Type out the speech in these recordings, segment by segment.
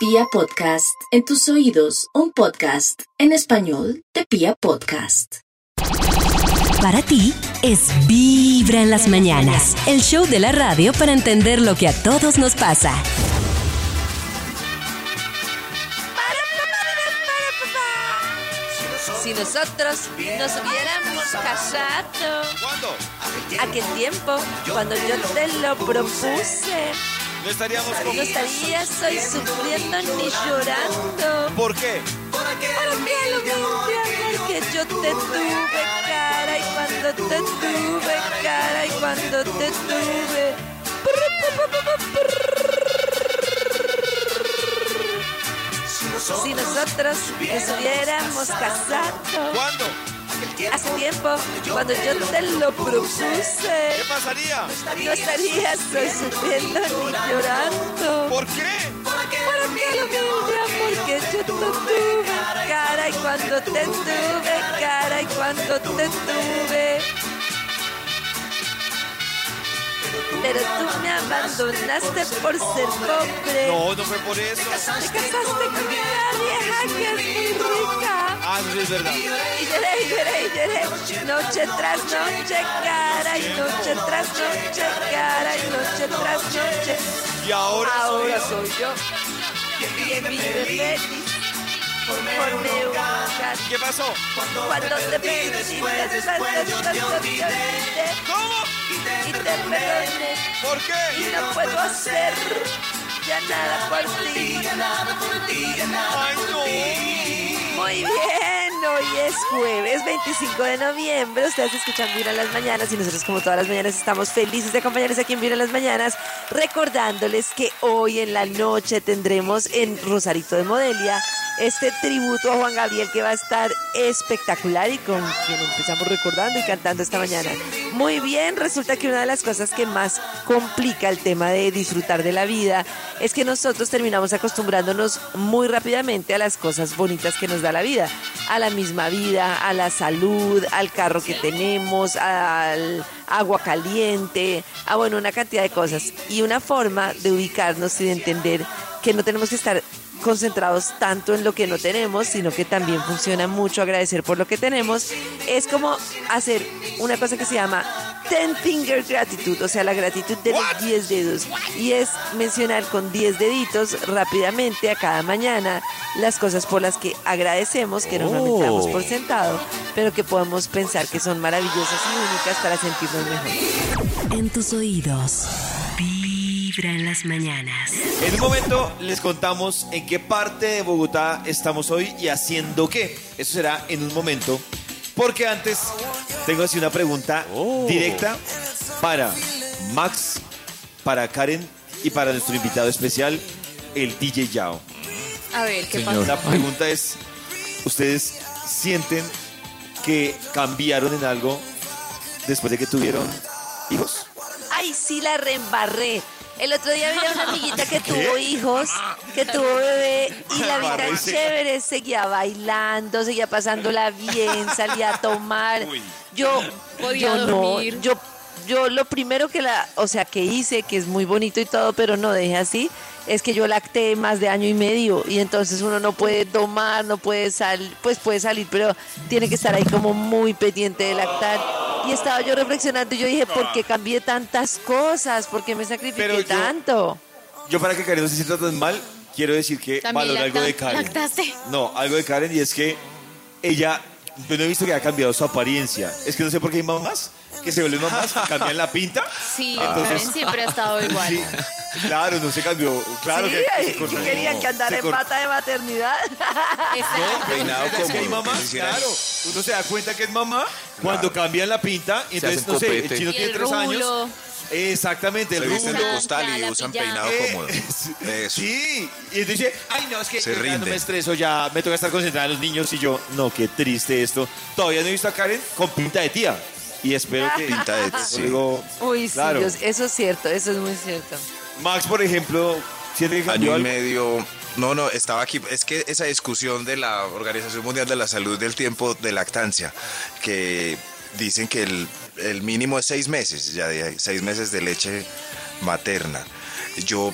Pia Podcast, en tus oídos, un podcast en español de Pia Podcast. Para ti es Vibra en las mañanas, el show de la radio para entender lo que a todos nos pasa. Si nosotros nos hubiéramos casado, ¿Cuándo? ¿a qué tiempo? Cuando yo te lo propuse, No estaríamos con... no estarías hoy sufriendo ni llorando. ¿Por qué? ¿Para qué lo que yo te tuve cara y cuando te tuve cara y cuando te tuve? Si nosotros nos hubiéramos casado ¿Cuándo? Hace tiempo, cuando yo te lo propuse, ¿Qué pasaría? no estarías hoy sufriendo ni llorando. ¿Por qué? ¿Para qué lo humilde amor que yo te tuve cara y cuando te tuve cara y cuando te tuve? Pero tú me abandonaste por ser pobre. No, no fue por eso. Te casaste con una vieja que es muy rica. Ah, sí es verdad. Y lloré, lloré, y lloré. Noche tras noche, cara y noche tras noche, cara y noche tras noche. Y ahora Ahora soy yo quien vive feliz. ¿Qué pasó? Cuando te perdí, ¿Cómo? y te perdoné ¿Por y qué? no puedo hacer ya nada por ti. Muy bien, es jueves 25 de noviembre. Ustedes escuchan Vibra en las mañanas y nosotros, como todas las mañanas, estamos felices de acompañarles aquí en Vibra las mañanas, recordándoles que hoy en la noche tendremos en Rosarito de Modelia este tributo a Juan Gabriel que va a estar espectacular y con quien empezamos recordando y cantando esta mañana. Muy bien, resulta que una de las cosas que más complica el tema de disfrutar de la vida es que nosotros terminamos acostumbrándonos muy rápidamente a las cosas bonitas que nos da la vida, a la misma vida, a la salud, al carro que tenemos, al agua caliente, a bueno, una cantidad de cosas. Y una forma de ubicarnos y de entender que no tenemos que estar concentrados tanto en lo que no tenemos, sino que también funciona mucho agradecer por lo que tenemos, es como hacer una cosa que se llama Ten Finger Gratitude, o sea, la gratitud de los 10 dedos. Y es mencionar con 10 deditos rápidamente a cada mañana las cosas por las que agradecemos, que normalmente damos por sentado, pero que podemos pensar que son maravillosas y únicas para sentirnos mejor. En tus oídos, Vibra en las mañanas. En un momento les contamos en qué parte de Bogotá estamos hoy y haciendo qué. Eso será en un momento. Porque antes tengo así una pregunta directa para Max, para Karen y para nuestro invitado especial, el DJ Yao. A ver, ¿qué pasa? La pregunta es, ¿ustedes sienten que cambiaron en algo después de que tuvieron hijos? Ay, sí la reembarré. El otro día había una amiguita que tuvo hijos, que tuvo bebé y la vi tan Reembarré. chévere, seguía bailando, seguía pasándola bien, salía a tomar. Yo, Podía yo dormir. no, yo, yo lo primero que la, o sea, que hice, que es muy bonito y todo, pero no dejé así, es que yo lacté más de año y medio y entonces uno no puede tomar, no puede salir, pues puede salir, pero tiene que estar ahí como muy pendiente de lactar. Y estaba yo reflexionando y yo dije, ¿por qué cambié tantas cosas? ¿Por qué me sacrifiqué Pero yo- tanto? Yo para que Karen no se sienta tan mal, quiero decir que valoro algo de Karen. lactaste. No, algo de Karen y es que ella, yo no he visto que haya cambiado su apariencia. Es que no sé por qué hay mamás que se vuelven mamás, cambian la pinta. Sí, Entonces- Karen siempre ha estado igual. Sí, claro, no se cambió. Claro sí, que cortó- querían que andara se en pata de maternidad. Exacto. Peinado Es que hay como mamás, que claro. Uno se da cuenta que es mamá cuando cambian la pinta. Entonces, no sé, el chino Y tiene el tres años. Exactamente, el visten de costal y usan peinado Eh, cómodo. Eso. Sí, y entonces dice, ay no, es que Se ya no rinde. me estreso, ya me toca estar concentrada en los niños y yo, no, qué triste esto. Todavía no he visto a Karen con pinta de tía. Y espero que... Pinta de- Eso sí. digo, Uy, sí, claro. Dios, eso es cierto, eso es muy cierto. Max, por ejemplo, siente que cambió Año y algo? medio. No, no, estaba aquí. Es que esa discusión de la Organización Mundial de la Salud del tiempo de lactancia, que dicen que el, el mínimo es seis meses, ya de seis meses de leche materna. Yo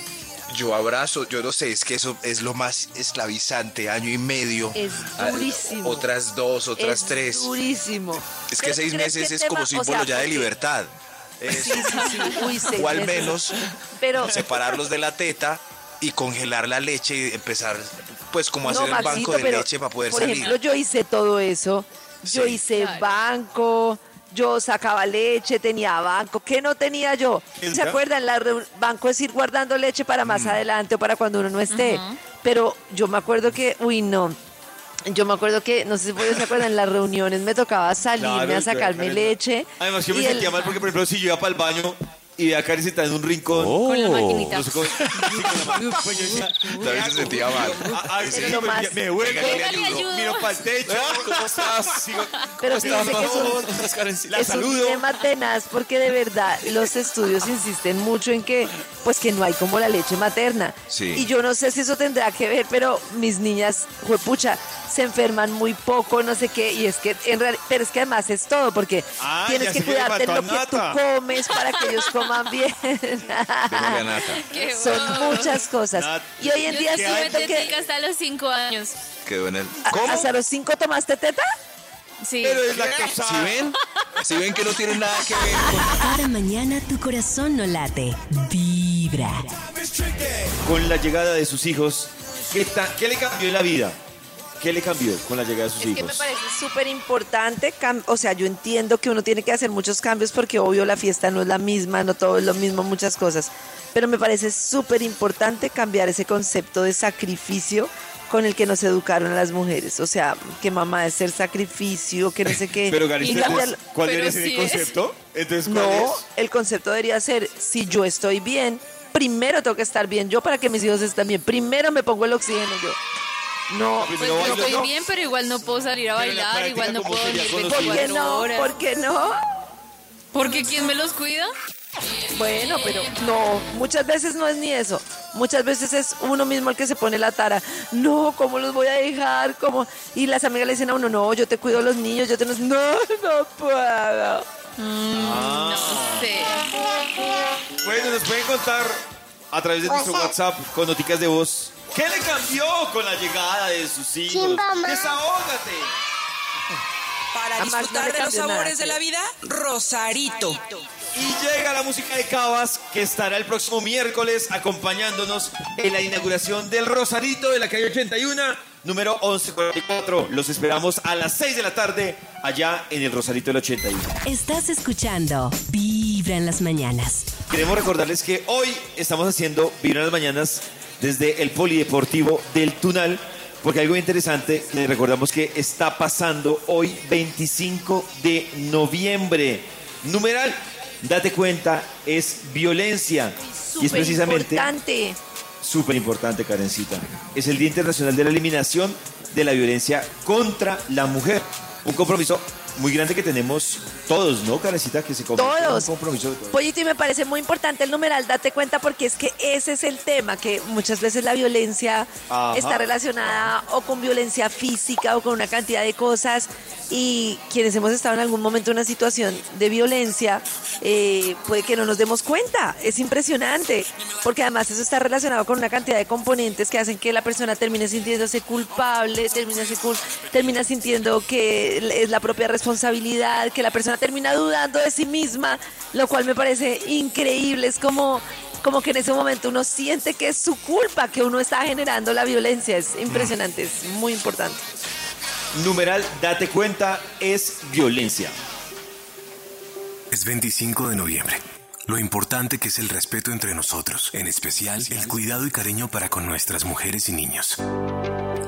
yo abrazo, yo no sé, es que eso es lo más esclavizante, año y medio. Es Ah, durísimo. Otras dos, otras es tres. durísimo. Es que seis ¿crees meses que es como o símbolo sea, ya de libertad. Es- Sí, sí, sí. Uy, seis o al meses. menos Pero separarlos de la teta y congelar la leche y empezar, pues, como hacer el Maxito, banco de pero, leche para poder por salir. ejemplo, yo hice todo eso. Yo Sí. hice Claro. banco, yo sacaba leche, tenía banco. ¿Qué no tenía yo? ¿Se acuerdan? La banco es ir guardando leche para más Mm. adelante o para cuando uno no esté. Pero yo me acuerdo que, uy, no. Yo me acuerdo que, no sé si ustedes se acuerdan, en las reuniones me tocaba salirme Claro, a sacarme claro. leche. Además, yo me el- sentía mal porque, por ejemplo, si yo iba para el baño y veía a Karencita en un rincón. Con la maquinita. No sé cómo- sí, con la mano, pues yo decía, También se sentía mal. "Ah, ay, sí, Pero me- me devuelvo, Venga, le ayudo. miro para el techo, ¿cómo estás? Sigo- Pero ¿cómo estás, fíjense que es un- mamá? La es un saludo. tema tenaz porque de verdad los estudios insisten mucho en que pues que no hay como la leche materna. Sí. Y yo no sé si eso tendrá que ver, pero mis niñas, juepucha, se enferman muy poco, no sé qué, y es que en realidad, pero es que además es todo, porque Ah, tienes ya que sé que le cuidarte mató lo a que tú Nata. comes para que ellos coman bien. Nata. Qué Son muchas cosas. Nat- Y hoy en Yo día siento que hasta los cinco años. Quedó en el. ¿A- ¿Hasta los cinco tomaste teta? Sí. Pero es la cosa. ¿Sí ven? ¿Sí ven que no tiene nada que ver con Cada mañana tu corazón no late, vibra. Con la llegada de sus hijos, ¿qué, ta- qué le cambió en la vida? ¿Qué le cambió con la llegada de sus Es que me hijos? parece súper importante, o sea, yo entiendo que uno tiene que hacer muchos cambios porque obvio la fiesta no es la misma, no todo es lo mismo, muchas cosas, pero me parece súper importante cambiar ese concepto de sacrificio con el que nos educaron a las mujeres, o sea, que mamá es ser sacrificio, que no sé qué. Pero y Garista, cambiarlo- ¿cuál debería ser el sí es. concepto? Entonces, ¿cuál No, es? el concepto debería ser, si yo estoy bien, primero tengo que estar bien yo para que mis hijos estén bien, primero me pongo el oxígeno yo. No, Pues yo bailo estoy bien, pero igual no puedo salir a bailar, igual no ¿cómo puedo dormir con los ¿por qué 24 no? horas. ¿Por qué no? Porque ¿quién me los cuida? Bueno, pero no, muchas veces no es ni eso. Muchas veces es uno mismo el que se pone la tara. No, ¿cómo los voy a dejar? ¿Cómo? Y las amigas le dicen a uno, no, yo te cuido a los niños, yo te... No, no puedo. No sé. Bueno, nos pueden contar a través de nuestro WhatsApp con noticas de voz. ¿Qué le cambió con la llegada de sus hijos? Desahógate. Para no disfrutar de los nada, sabores de la vida, Rosarito. Y llega la música de Cabas, que estará el próximo miércoles acompañándonos en la inauguración del Rosarito de la calle 81, número 1144. Los esperamos a las 6 de la tarde allá en el Rosarito del 81. Estás escuchando Vibra en las mañanas. Queremos recordarles que hoy estamos haciendo Vibra en las Mañanas desde el Polideportivo del Tunal, porque algo interesante, les recordamos que está pasando hoy 25 de noviembre. Numeral, date cuenta, es violencia. Y es precisamente importante. súper importante, Karencita. Es el Día Internacional de la Eliminación de la Violencia contra la Mujer. Un compromiso muy grande que tenemos todos, ¿no, Karencita? Que se Todos. un compromiso de todos. Pollito, y me parece muy importante el numeral, date cuenta, porque es que ese es el tema, que muchas veces la violencia Ajá. está relacionada o con violencia física o con una cantidad de cosas. Y quienes hemos estado en algún momento en una situación de violencia, eh, puede que no nos demos cuenta. Es impresionante, porque además eso está relacionado con una cantidad de componentes que hacen que la persona termine sintiéndose culpable, termina, termina sintiendo que es la propia responsabilidad, que la persona termina dudando de sí misma, lo cual me parece increíble. Es como, como que en ese momento uno siente que es su culpa que uno está generando la violencia. Es impresionante, es muy importante. Numeral, date cuenta, es violencia. Es 25 de noviembre. Lo importante que es el respeto entre nosotros, en especial el cuidado y cariño para con nuestras mujeres y niños.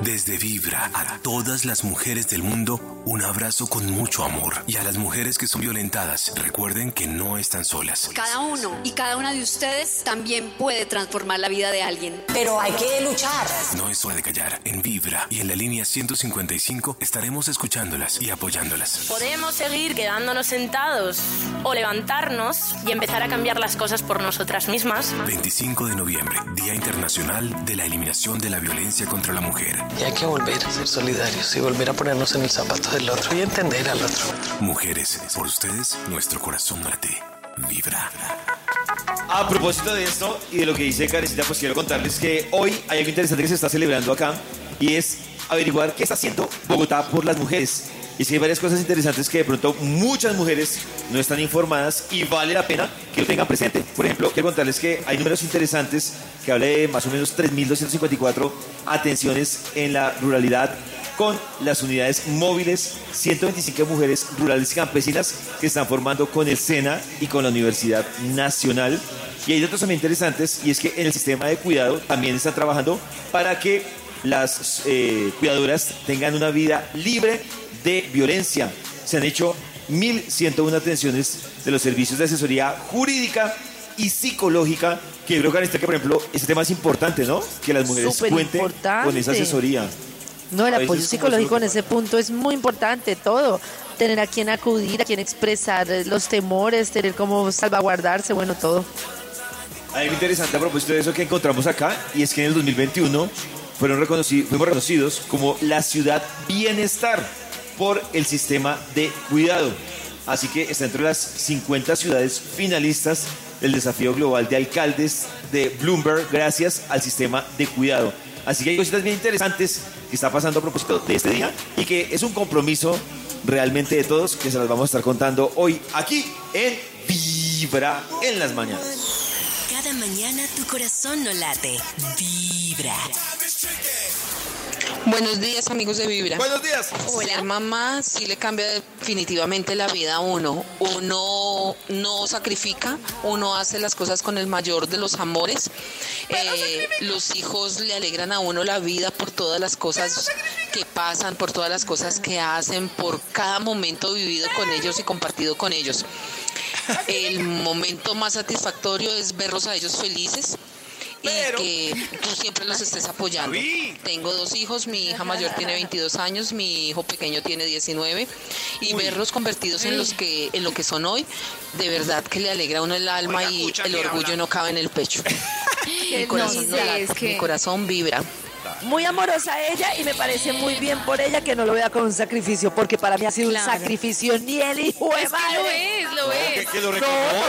Desde Vibra a todas las mujeres del mundo, un abrazo con mucho amor. Y a las mujeres que son violentadas, recuerden que no están solas. Cada uno y cada una de ustedes también puede transformar la vida de alguien. Pero hay que luchar. No es hora de callar. En Vibra y en la línea 155 estaremos escuchándolas y apoyándolas. Podemos seguir quedándonos sentados o levantarnos y empezar a cambiar las cosas por nosotras mismas. 25 de noviembre, Día Internacional de la Eliminación de la Violencia contra la Mujer. Y hay que volver a ser solidarios y volver a ponernos en el zapato del otro y entender al otro. Mujeres, por ustedes, nuestro corazón late. Vibra. A propósito de esto y de lo que dice Karencita, pues quiero contarles que hoy hay algo interesante que se está celebrando acá y es averiguar qué está haciendo Bogotá por las mujeres. Y si hay varias cosas interesantes que de pronto muchas mujeres no están informadas y vale la pena que lo tengan presente. Por ejemplo, quiero contarles que hay números interesantes que habla de más o menos 3.254 atenciones en la ruralidad con las unidades móviles, 125 mujeres rurales y campesinas que están formando con el SENA y con la Universidad Nacional. Y hay datos también interesantes y es que en el sistema de cuidado también están trabajando para que las eh, cuidadoras tengan una vida libre de violencia. Se han hecho 1.101 atenciones de los servicios de asesoría jurídica y psicológica, que creo que que, por ejemplo, ese tema es importante, ¿no? Que las mujeres Súper cuenten con esa asesoría. No, el apoyo psicológico en ese punto es muy importante, todo. Tener a quien acudir, a quien expresar los temores, tener cómo salvaguardarse, bueno, todo. Algo interesante a propósito de eso que encontramos acá, y es que en el 2021 fueron reconocidos, fuimos reconocidos como la ciudad bienestar por el sistema de cuidado. Así que está entre las 50 ciudades finalistas del desafío global de alcaldes de Bloomberg gracias al sistema de cuidado. Así que hay cositas bien interesantes que está pasando a propósito de este día y que es un compromiso realmente de todos que se las vamos a estar contando hoy aquí en Vibra en las mañanas. Cada mañana tu corazón no late, vibra. Buenos días, amigos de Vibra. Buenos días. Ser mamá sí le cambia definitivamente la vida a uno. Uno no sacrifica, uno hace las cosas con el mayor de los amores. Eh, los hijos le alegran a uno la vida por todas las cosas que pasan, por todas las cosas que hacen, por cada momento vivido con ellos y compartido con ellos. El momento más satisfactorio es verlos a ellos felices y que tú siempre los estés apoyando. Tengo dos hijos, mi hija mayor tiene 22 años, mi hijo pequeño tiene 19 y verlos convertidos en los que en lo que son hoy, de verdad que le alegra a uno el alma y el orgullo no cabe en el pecho. Mi corazón, no late, que- mi corazón vibra. Muy amorosa ella y me parece muy bien por ella que no lo vea con un sacrificio, porque para mí ha sido Claro. un sacrificio ni el hijo de Es que lo es, lo Que, es. que lo No,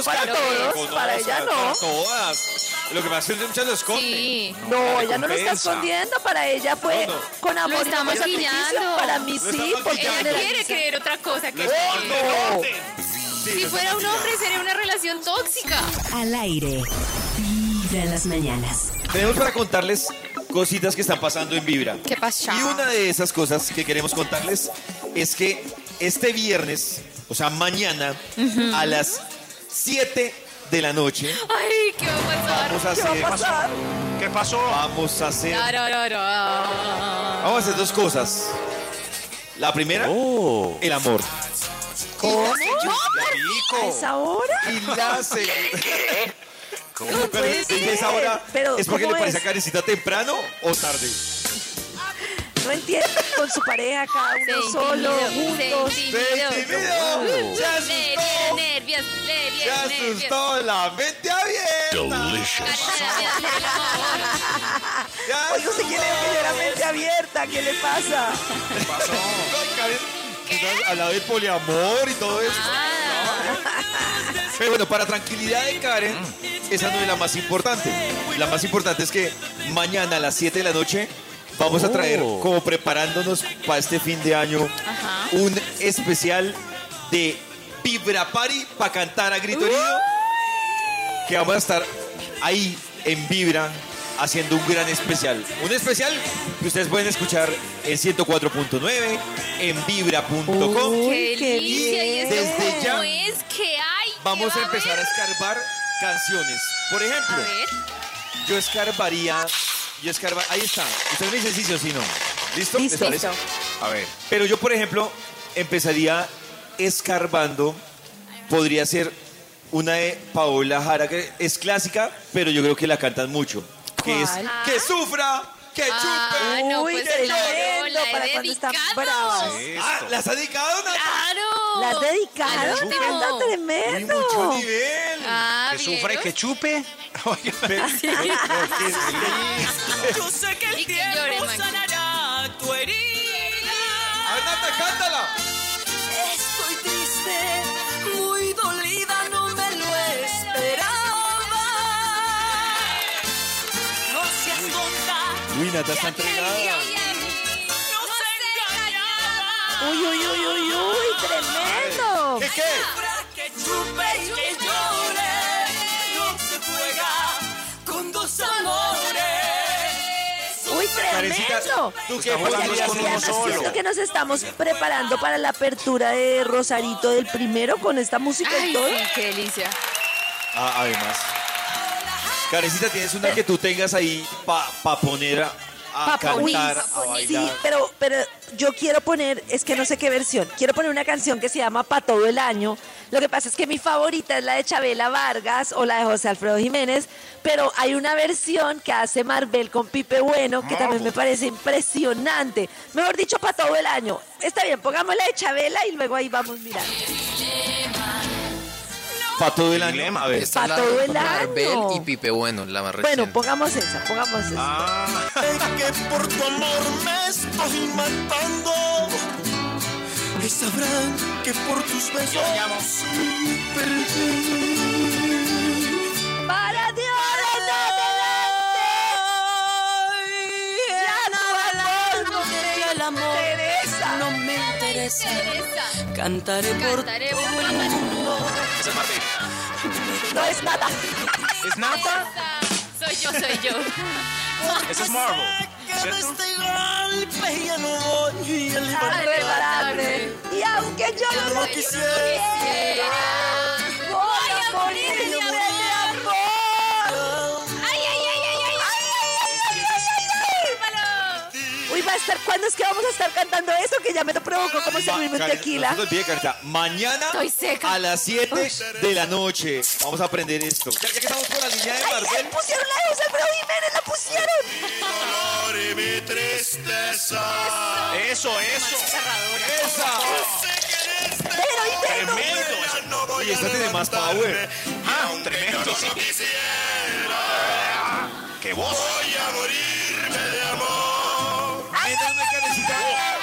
para que lo todos, para ella no. Para todas. Lo que me hace muchas lo esconde. Sí. No, ella no lo está escondiendo, para ella fue No, no. con amor Lo y con sacrificio. maquillando. Para mí Lo sí, porque Ella quiere creer otra cosa que No. si fuera un hombre sería una relación tóxica. Al aire, vibra en las mañanas. Tenemos para contarles cositas que están pasando en Vibra. ¿Qué pasa? Y una de esas cosas que queremos contarles es que este viernes, o sea, mañana, a las 7 de la noche, Ay, ¿qué va a pasar? vamos a hacer. ¿Qué va a pasar? ¿Qué pasó? Vamos a hacer. Vamos a hacer dos cosas. La primera, Oh. el amor. ¿Cómo? Rico. ¿A esa hora? Y la segunda. No puede Pero, ¿y esa ser. hora Pero, ¿Es porque le ¿cómo parece es? a Karencita temprano o tarde? No entiendo. Con su pareja, cada uno Se solo, intimidó, juntos. se ¡Se nervios, ¡Se nervios. asustó! ¡La mente abierta! Ya Oiga, usted quiere que yo era mente abierta, ¿qué le pasa? Ay, Karen, ¿qué? Hablaba de poliamor y todo eso. Pero bueno, para tranquilidad de Karen, esa no es la más importante. La más importante es que mañana a las 7 de la noche vamos a traer, Oh. como preparándonos para este fin de año, un especial de Vibra Party para cantar a grito herido. Que vamos a estar ahí en Vibra haciendo un gran especial. Un especial que ustedes pueden escuchar en 104.9, en vibra.com. Qué qué delicia. Y esto Desde cómo ya es que hay. Vamos ¿Qué a empezar a escarbar canciones. Por A ejemplo, ver. yo escarbaría. Yo escarba. Ahí está. Ustedes me dicen sí sí o sí no. ¿Listo? ¿Les Listo. parece? A ver. Pero yo, por ejemplo, empezaría escarbando. Podría ser una de Paola Jara, que es clásica, pero yo creo que la cantan mucho. Que es ¿Cuál? Que sufra, que chupe. Ah, no, Uy, pues qué lindo, la para cuando están dedicado. Ah, ¿las ha dedicado. ¿La dedicaron? ¡Está tremendo! Hay mucho nivel! Ah, que ¿vieron? sufra y que chupe. Oiga, pero, ah, ¿Sí? Yo sé que el tiempo sanará tu herida. ¡Anata, cántala! Estoy triste, muy dolida, no me lo esperaba. No seas tonta. Uy, Nata está entregada. Uy, uy, uy, uy, uy, tremendo. ¿Qué qué? Que chupe y que llore, no se juega con dos amores. Uy, tremendo. ¿tú qué Y además solo. siento que nos estamos preparando para la apertura de Rosarito del primero con esta música y Ay, todo. sí, qué delicia. Ah, además. Carecita, ¿tienes una que tú tengas ahí para pa poner a, a Pa' poner. cantar, a Sí, pero, pero yo quiero poner, es que no sé qué versión, quiero poner una canción que se llama Pa' todo el año. Lo que pasa es que mi favorita es la de Chabela Vargas o la de José Alfredo Jiménez, pero hay una versión que hace Marvel con Pipe Bueno que también me parece impresionante. Mejor dicho, Pa' todo el año. Está bien, pongamos la de Chabela y luego ahí vamos mirando. Para todo el año. A ver. Esta Pa' es la todo el Marvel año. y Pipe Bueno, la más Bueno, reciente. pongamos esa, pongamos esa. Ah, que por tu amor me estoy matando. Y sabrán que por tus besos perdí. ¡Para Dios! ¡Ya no amor! amor Teresa. no me interesa. Teresa. Cantaré por Cantaré todo por el mundo. Esa es Marvel. No es nada. ¿Es Nata? Soy yo, soy yo. Esa es Marvel. ¿Cierto? este golpe ya no voy repararme. Y aunque yo no lo quisiera, voy a morirme a estar, ¿cuándo es que vamos a estar cantando eso? Que ya me lo provocó como servirme un tequila. No se te olvide, Karencita, Mañana Estoy seca. a las 7 de la noche vamos a aprender esto. Ya, ya que estamos con la línea de ¡Ay, Marvel. ay, pusieron la de José Alfredo Jiménez! ¡La pusieron! y mi tristeza. Eso, eso. ¡Esa! ¡Pero! Tremendo. Y esta tiene más power. Ah, tremendo, sí. ¡Qué voz! Menos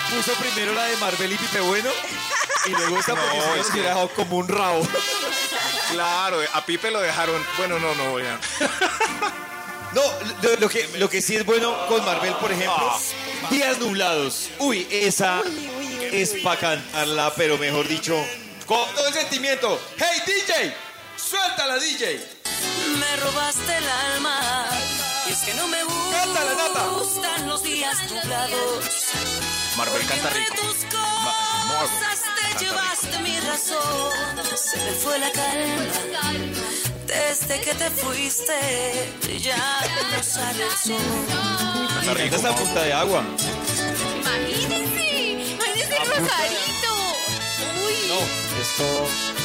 puso primero la de Marvel y Pipe Bueno y luego esta porque nos hubiera dejado como un rabo. Claro, a Pipe lo dejaron. Bueno, no, no voy a. No, lo, lo que, lo que sí es bueno con Marvel, por ejemplo, días nublados. Uy, esa es para cantarla, pero mejor dicho, con todo el sentimiento. ¡Hey, DJ! ¡Suéltala, DJ! Me robaste el alma. Y es que no me Cántala, Nata. gustan los días nublados. Marvel canta Entre rico. tus Marvel cosas canta te llevaste mi razón. Se me fue la calma. Desde que te fuiste, ya no sale el sol. Y Nata está a punta de agua. Imagínense. Imagínense Rosarito. Uy. No, esto...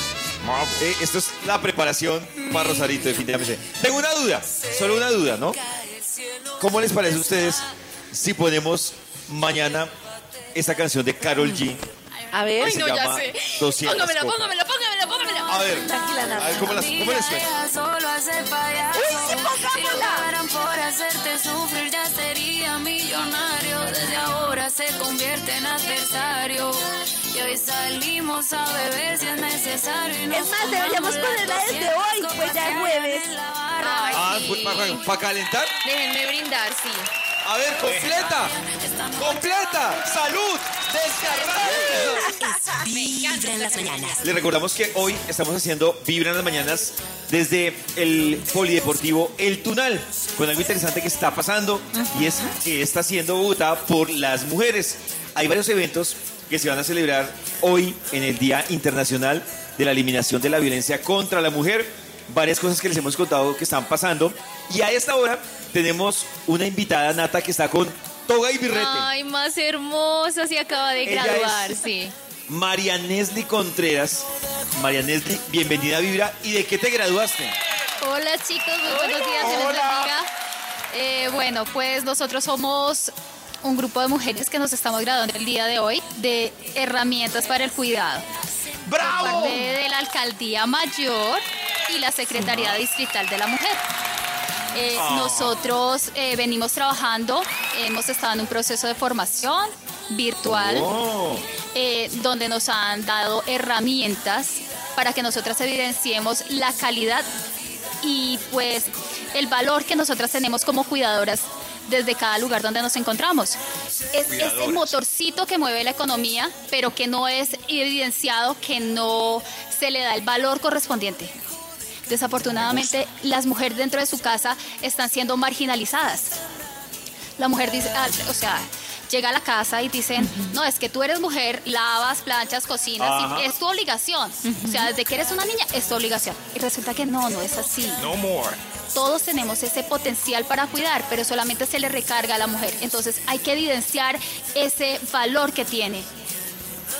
Eh, esto es la preparación para Rosarito, definitivamente. Tengo una duda, solo una duda, ¿no? ¿Cómo les parece a ustedes si ponemos mañana esta canción de Carol G? A ver. Ay, se no, ya sé. 200 Póngamelo, copas. póngamelo, póngamelo, póngamelo. A ver, Tranquila, Nata. a ver cómo, las, cómo les suena. Solo hacer payaso. Uy, sí, Si pongámosla. pagaran por hacerte sufrir, ya sería millonario. Desde ahora se convierte en adversario. Y hoy salimos a beber si es necesario. y Es más, deberíamos ponerla desde hoy, pues ya es jueves. Ay, Ah, sí. para calentar. Déjenme brindar, sí. A ver, completa. Completa. Salud. Descarrado. Vibra en las mañanas. Les recordamos que hoy estamos haciendo Vibra en las mañanas desde el Polideportivo El Tunal, con algo interesante que está pasando y es que está siendo Bogotá por las mujeres. Hay varios eventos que se van a celebrar hoy en el Día Internacional de la Eliminación de la Violencia contra la Mujer. Varias cosas que les hemos contado que están pasando. Y a esta hora tenemos una invitada nata que está con toga y birrete. Ay, más hermosa, se acaba de Ella graduar, es- sí. María Nesli Contreras. María Nesli, bienvenida a Vibra. ¿Y de qué te graduaste? Hola chicos, muy buenos días, bendiga. Eh, bueno, pues nosotros somos un grupo de mujeres que nos estamos graduando el día de hoy de herramientas para el cuidado. ¡Bravo! Por parte de la Alcaldía Mayor y la Secretaría Distrital de la Mujer. Eh, Ah. Nosotros eh, venimos trabajando, hemos estado en un proceso de formación virtual Oh. eh, donde nos han dado herramientas para que nosotras evidenciemos la calidad y pues el valor que nosotras tenemos como cuidadoras desde cada lugar donde nos encontramos. Es Cuidadores. motorcito que mueve la economía, pero que no es evidenciado, que no se le da el valor correspondiente. Desafortunadamente, las mujeres dentro de su casa están siendo marginalizadas. La mujer dice, ah, o sea, llega a la casa y dicen, no, es que tú eres mujer, lavas, planchas, cocinas, y es tu obligación. O sea, desde que eres una niña es tu obligación. Y resulta que no, no es así. No more. Todos tenemos ese potencial para cuidar, pero solamente se le recarga a la mujer. Entonces hay que evidenciar ese valor que tiene.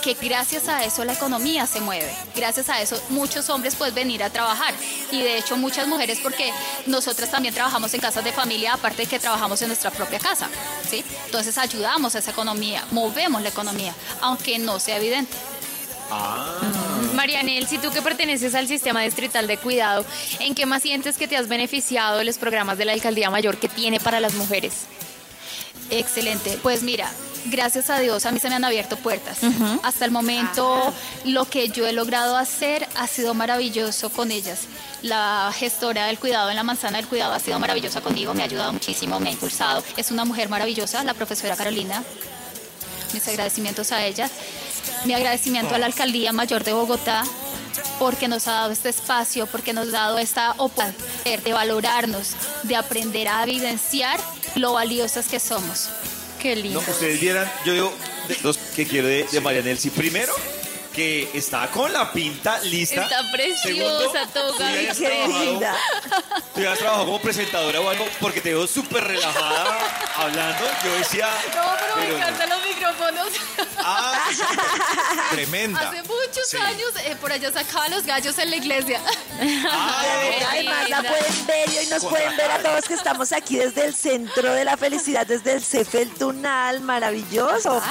Que gracias a eso la economía se mueve. Gracias a eso muchos hombres pueden venir a trabajar. Y de hecho muchas mujeres porque nosotras también trabajamos en casas de familia, aparte de que trabajamos en nuestra propia casa. ¿sí? Entonces ayudamos a esa economía, movemos la economía, aunque no sea evidente. Marianel, si tú que perteneces al sistema distrital de cuidado, ¿en qué más sientes que te has beneficiado de los programas de la alcaldía mayor que tiene para las mujeres? Excelente. Pues mira, gracias a Dios a mí se me han abierto puertas. Hasta el momento lo que yo he logrado hacer ha sido maravilloso con ellas. La gestora del cuidado en la manzana del cuidado ha sido maravillosa conmigo, me ha ayudado muchísimo, me ha impulsado. Es una mujer maravillosa, la profesora Carolina. Mis agradecimientos a ella. Mi agradecimiento a la Alcaldía Mayor de Bogotá porque nos ha dado este espacio, porque nos ha dado esta oportunidad de valorarnos, de aprender a evidenciar lo valiosas que somos. Qué No, ustedes vieran, yo digo, de- los que quiero de, de María Nelsi. Primero, que está con la pinta lista. Está preciosa, Segundo, toca. Tú ya has trabajado como presentadora o algo, porque te veo súper relajada hablando. Yo decía. No, pero, pero me encantan los micrófonos. Ah, Tremenda. Hace muchos Sí. años eh, por allá sacaba los gallos en la iglesia. Además, la pueden ver y hoy nos pueden ver a todos que estamos aquí desde el centro de la felicidad, desde el Cefel Tunal, maravilloso.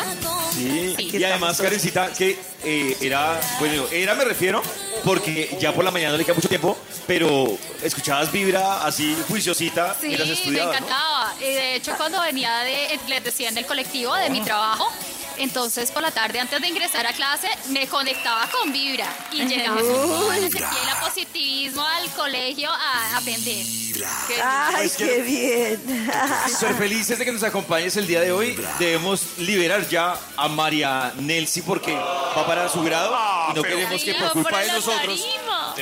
Sí, y además, Karencita, que eh, era, bueno, era me refiero, porque ya por la mañana no le queda mucho tiempo, pero escuchabas vibra así juiciosita Sí, mientras me estudiabas, ¿no? encantaba. Y de hecho, cuando venía de, les decía en el colectivo de mi trabajo, entonces por la tarde antes de ingresar a clase me conectaba con Vibra y llegaba con toda la energía y positivismo al colegio a aprender. Qué Ay, Pues qué quiero- bien. Ser felices de que nos acompañes el día de hoy. Debemos liberar ya a María Nelsi porque va para su grado y no queremos que por culpa de nosotros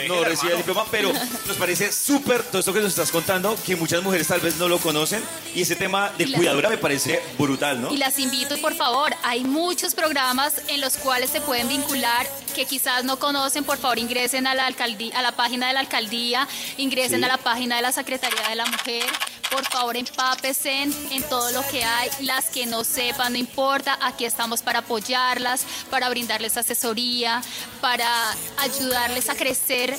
no reciba el diploma, pero nos parece súper todo esto que nos estás contando, que muchas mujeres tal vez no lo conocen y ese tema de cuidadora me parece brutal, ¿no? Y las invito, por favor, hay muchos programas en los cuales se pueden vincular que quizás no conocen, por favor ingresen a la alcaldía, a la página de la alcaldía, ingresen Sí. a la página de la Secretaría de la Mujer, por favor empápesen en todo lo que hay, las que no sepan, no importa, aquí estamos para apoyarlas, para brindarles asesoría, para ayudarles a crecer,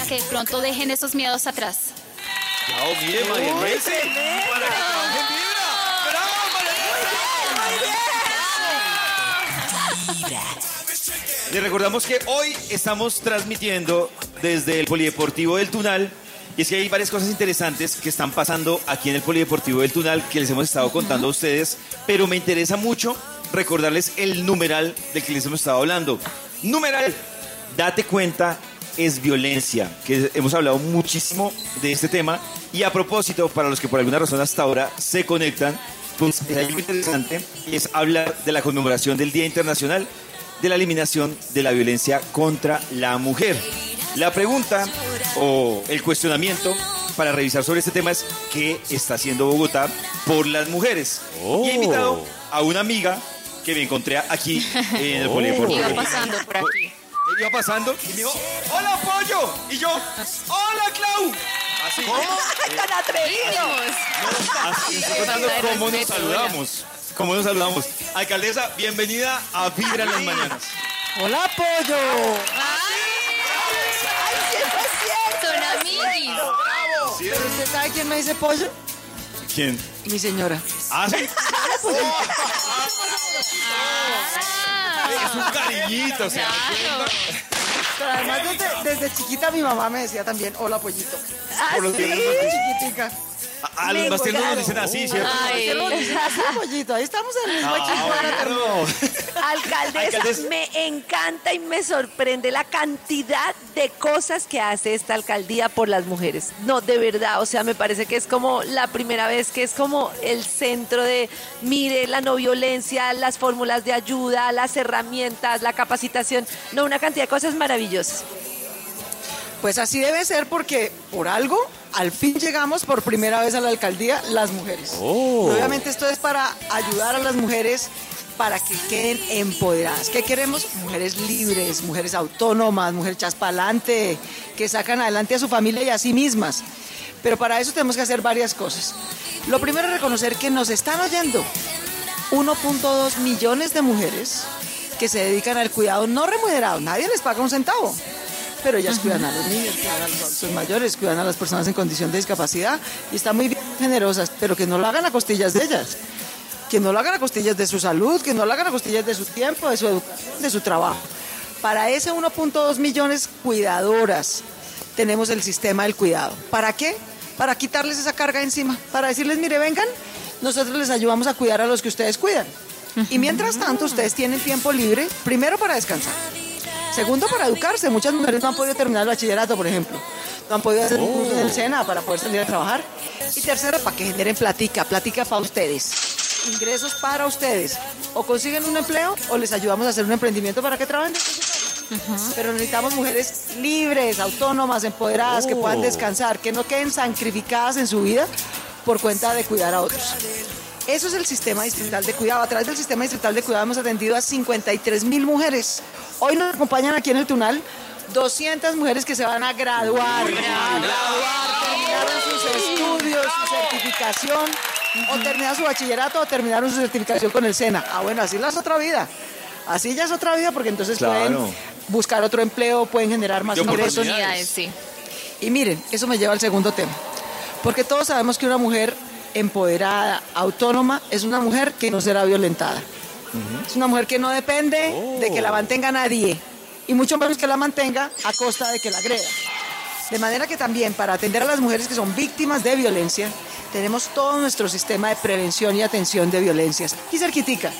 a que de pronto dejen esos miedos atrás. Mire, María Les recordamos que hoy estamos transmitiendo desde el Polideportivo del Tunal. Y es que hay varias cosas interesantes que están pasando aquí en el Polideportivo del Tunal que les hemos estado contando a ustedes. Pero me interesa mucho recordarles el numeral del que les hemos estado hablando. Numeral, date cuenta, es violencia. Que hemos hablado muchísimo de este tema. Y a propósito, para los que por alguna razón hasta ahora se conectan, pues hay algo interesante es hablar de la conmemoración del Día Internacional de la eliminación de la violencia contra la mujer. La pregunta o el cuestionamiento para revisar sobre este tema es ¿qué está haciendo Bogotá por las mujeres? Y he invitado a una amiga que me encontré aquí en el polideportivo. Iba pasando por aquí. Iba pasando y me dijo, ¡Hola, Pollo! Y yo, ¡Hola, Clau! Así. ¡Tan atrevido! Así de cómo nos saludamos. ¿Cómo nos saludamos? Alcaldesa, bienvenida a Vibra en las mañanas. Hola, pollo. ¡Ay, es cierto! Son amiguis. ¿Sí? ¿Pero usted sabe quién me dice pollo? ¿Quién? Mi señora. ¿Ah, sí? Ah, Es un cariñito, o sea. claro. Pero además desde, desde chiquita mi mamá me decía también, hola pollito. ¿Ah, sí? viernes Chiquitica. A los más tiernos nos dicen así, ¿cierto? Ay. ¿Qué nos dicen así, pollito? Ahí estamos en el mismo Ah, bueno. Alcaldesa, Alcaldesa. me encanta y me sorprende la cantidad de cosas que hace esta alcaldía por las mujeres. No, de verdad, o sea, me parece que es como la primera vez que es como el centro de, mire, la no violencia, las fórmulas de ayuda, las herramientas, la capacitación, no, una cantidad de cosas maravillosas. Pues así debe ser porque por algo al fin llegamos por primera vez a la alcaldía las mujeres. Oh. Obviamente esto es para ayudar a las mujeres para que queden empoderadas. ¿Qué queremos? Mujeres libres, mujeres autónomas, mujeres echas pa'lante, que sacan adelante a su familia y a sí mismas. Pero para eso tenemos que hacer varias cosas. Lo primero es reconocer que nos están oyendo 1.2 millones de mujeres que se dedican al cuidado no remunerado. Nadie les paga un centavo pero ellas cuidan a los niños, cuidan a los mayores, cuidan a las personas en condición de discapacidad y están muy bien generosas, pero que no lo hagan a costillas de ellas, que no lo hagan a costillas de su salud, que no lo hagan a costillas de su tiempo, de su educación, de su trabajo. Para ese 1.2 millones cuidadoras tenemos el sistema del cuidado. ¿Para qué? Para quitarles esa carga encima, para decirles, mire, vengan, nosotros les ayudamos a cuidar a los que ustedes cuidan. Y mientras tanto, ustedes tienen tiempo libre, primero para descansar. Segundo, para educarse. Muchas mujeres no han podido terminar el bachillerato, por ejemplo. No han podido hacer un curso en el SENA para poder salir a trabajar. Y tercero, para que generen platica, platica para ustedes. Ingresos para ustedes. O consiguen un empleo o les ayudamos a hacer un emprendimiento para que trabajen. Pero necesitamos mujeres libres, autónomas, empoderadas, que puedan Oh. descansar, que no queden sacrificadas en su vida por cuenta de cuidar a otros. Eso es el sistema distrital de cuidado. A través del sistema distrital de cuidado hemos atendido a 53 mil mujeres. Hoy nos acompañan aquí en el Tunal 200 mujeres que se van a graduar. A graduar, terminaron sus estudios, su certificación, o terminaron su bachillerato o terminaron su certificación con el SENA. Ah, bueno, así la es otra vida. Así ya es otra vida porque entonces Claro. pueden buscar otro empleo, pueden generar más ingresos. Oportunidades, sí. Y miren, eso me lleva al segundo tema. Porque todos sabemos que una mujer empoderada, autónoma, es una mujer que no será violentada. Es una mujer que no depende de que la mantenga nadie. Y mucho menos que la mantenga a costa de que la agreda. De manera que también para atender a las mujeres que son víctimas de violencia, tenemos todo nuestro sistema de prevención y atención de violencias. Aquí cerquitica,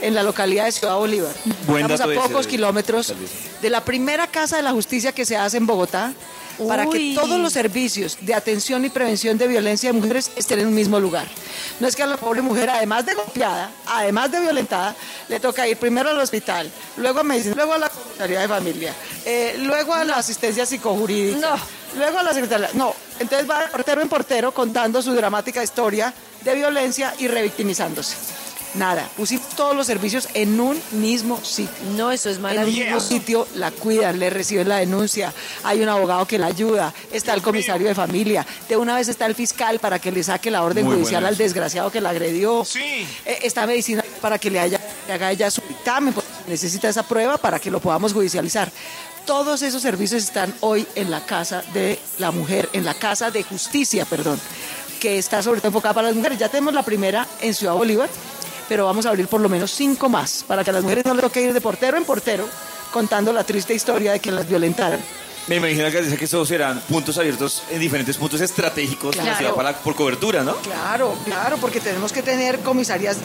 en la localidad de Ciudad Bolívar. Buen Estamos a pocos kilómetros de la primera casa de la justicia que se hace en Bogotá para que todos los servicios de atención y prevención de violencia de mujeres estén en un mismo lugar. No es que a la pobre mujer, además de golpeada, además de violentada, le toca ir primero al hospital, luego a medicina, luego a la comisaría de familia, eh, luego a la asistencia psicojurídica, No. luego a la secretaría. No, entonces va portero en portero contando su dramática historia de violencia y revictimizándose. Nada, pusimos todos los servicios en un mismo sitio. No, eso es En un maravilloso. mismo sitio la cuidan, le reciben la denuncia, hay un abogado que la ayuda, está el comisario de familia, de una vez está el fiscal para que le saque la orden Muy judicial al desgraciado que la agredió. Eh, está medicina para que le, haya, le haga ella su dictamen, porque necesita esa prueba para que lo podamos judicializar. Todos esos servicios están hoy en la casa de la mujer, en la casa de justicia, perdón, que está sobre todo enfocada para las mujeres. Ya tenemos la primera en Ciudad Bolívar, pero vamos a abrir por lo menos cinco más para que a las mujeres no les toque ir de portero en portero contando la triste historia de que las violentaron. Me imagino alcaldesa, que estos serán puntos abiertos en diferentes puntos estratégicos en la para, por cobertura, ¿no? Claro, claro, porque tenemos que tener comisarías,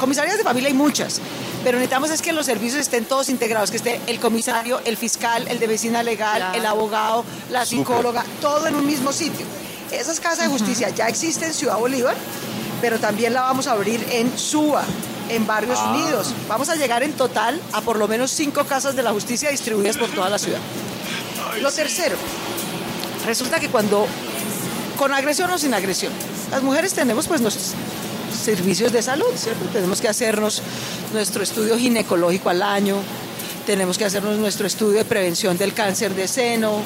comisarías de familia hay muchas, pero necesitamos es que los servicios estén todos integrados, que esté el comisario, el fiscal, el de vecina legal, Claro. el abogado, la psicóloga, todo en un mismo sitio. Esas casas de justicia ya existen en Ciudad Bolívar, pero también la vamos a abrir en Suba, en Barrios Ah. Unidos. Vamos a llegar en total a por lo menos cinco casas de la justicia distribuidas por toda la ciudad. Lo tercero, resulta que cuando, con agresión o sin agresión, las mujeres tenemos pues nuestros servicios de salud, ¿cierto? Tenemos que hacernos nuestro estudio ginecológico al año, tenemos que hacernos nuestro estudio de prevención del cáncer de seno,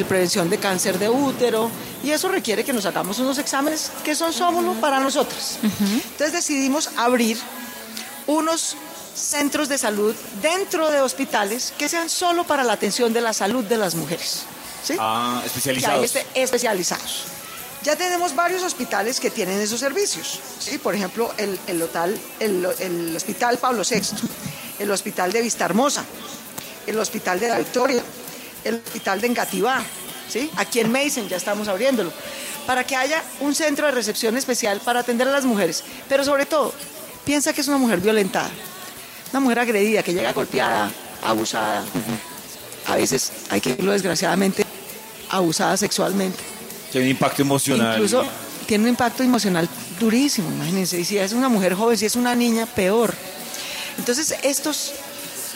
de prevención de cáncer de útero, y eso requiere que nos hagamos unos exámenes que son solo para nosotras. Entonces decidimos abrir unos centros de salud dentro de hospitales que sean solo para la atención de la salud de las mujeres. ¿sí? Ah, este- especializados. Ya tenemos varios hospitales que tienen esos servicios. ¿sí? Por ejemplo, el, el, hotel- el- el Hospital Pablo VI, el Hospital de Vista Hermosa, el Hospital de la Victoria, el Hospital de Engativá. ¿sí? Aquí en Mason ya estamos abriéndolo. para que haya un centro de recepción especial para atender a las mujeres. Pero sobre todo, piensa que es una mujer violentada, una mujer agredida, que llega golpeada, abusada. A veces hay que decirlo desgraciadamente, abusada sexualmente. Tiene un impacto emocional. Incluso tiene un impacto emocional durísimo, imagínense. Y si es una mujer joven, si es una niña, peor. Entonces, estos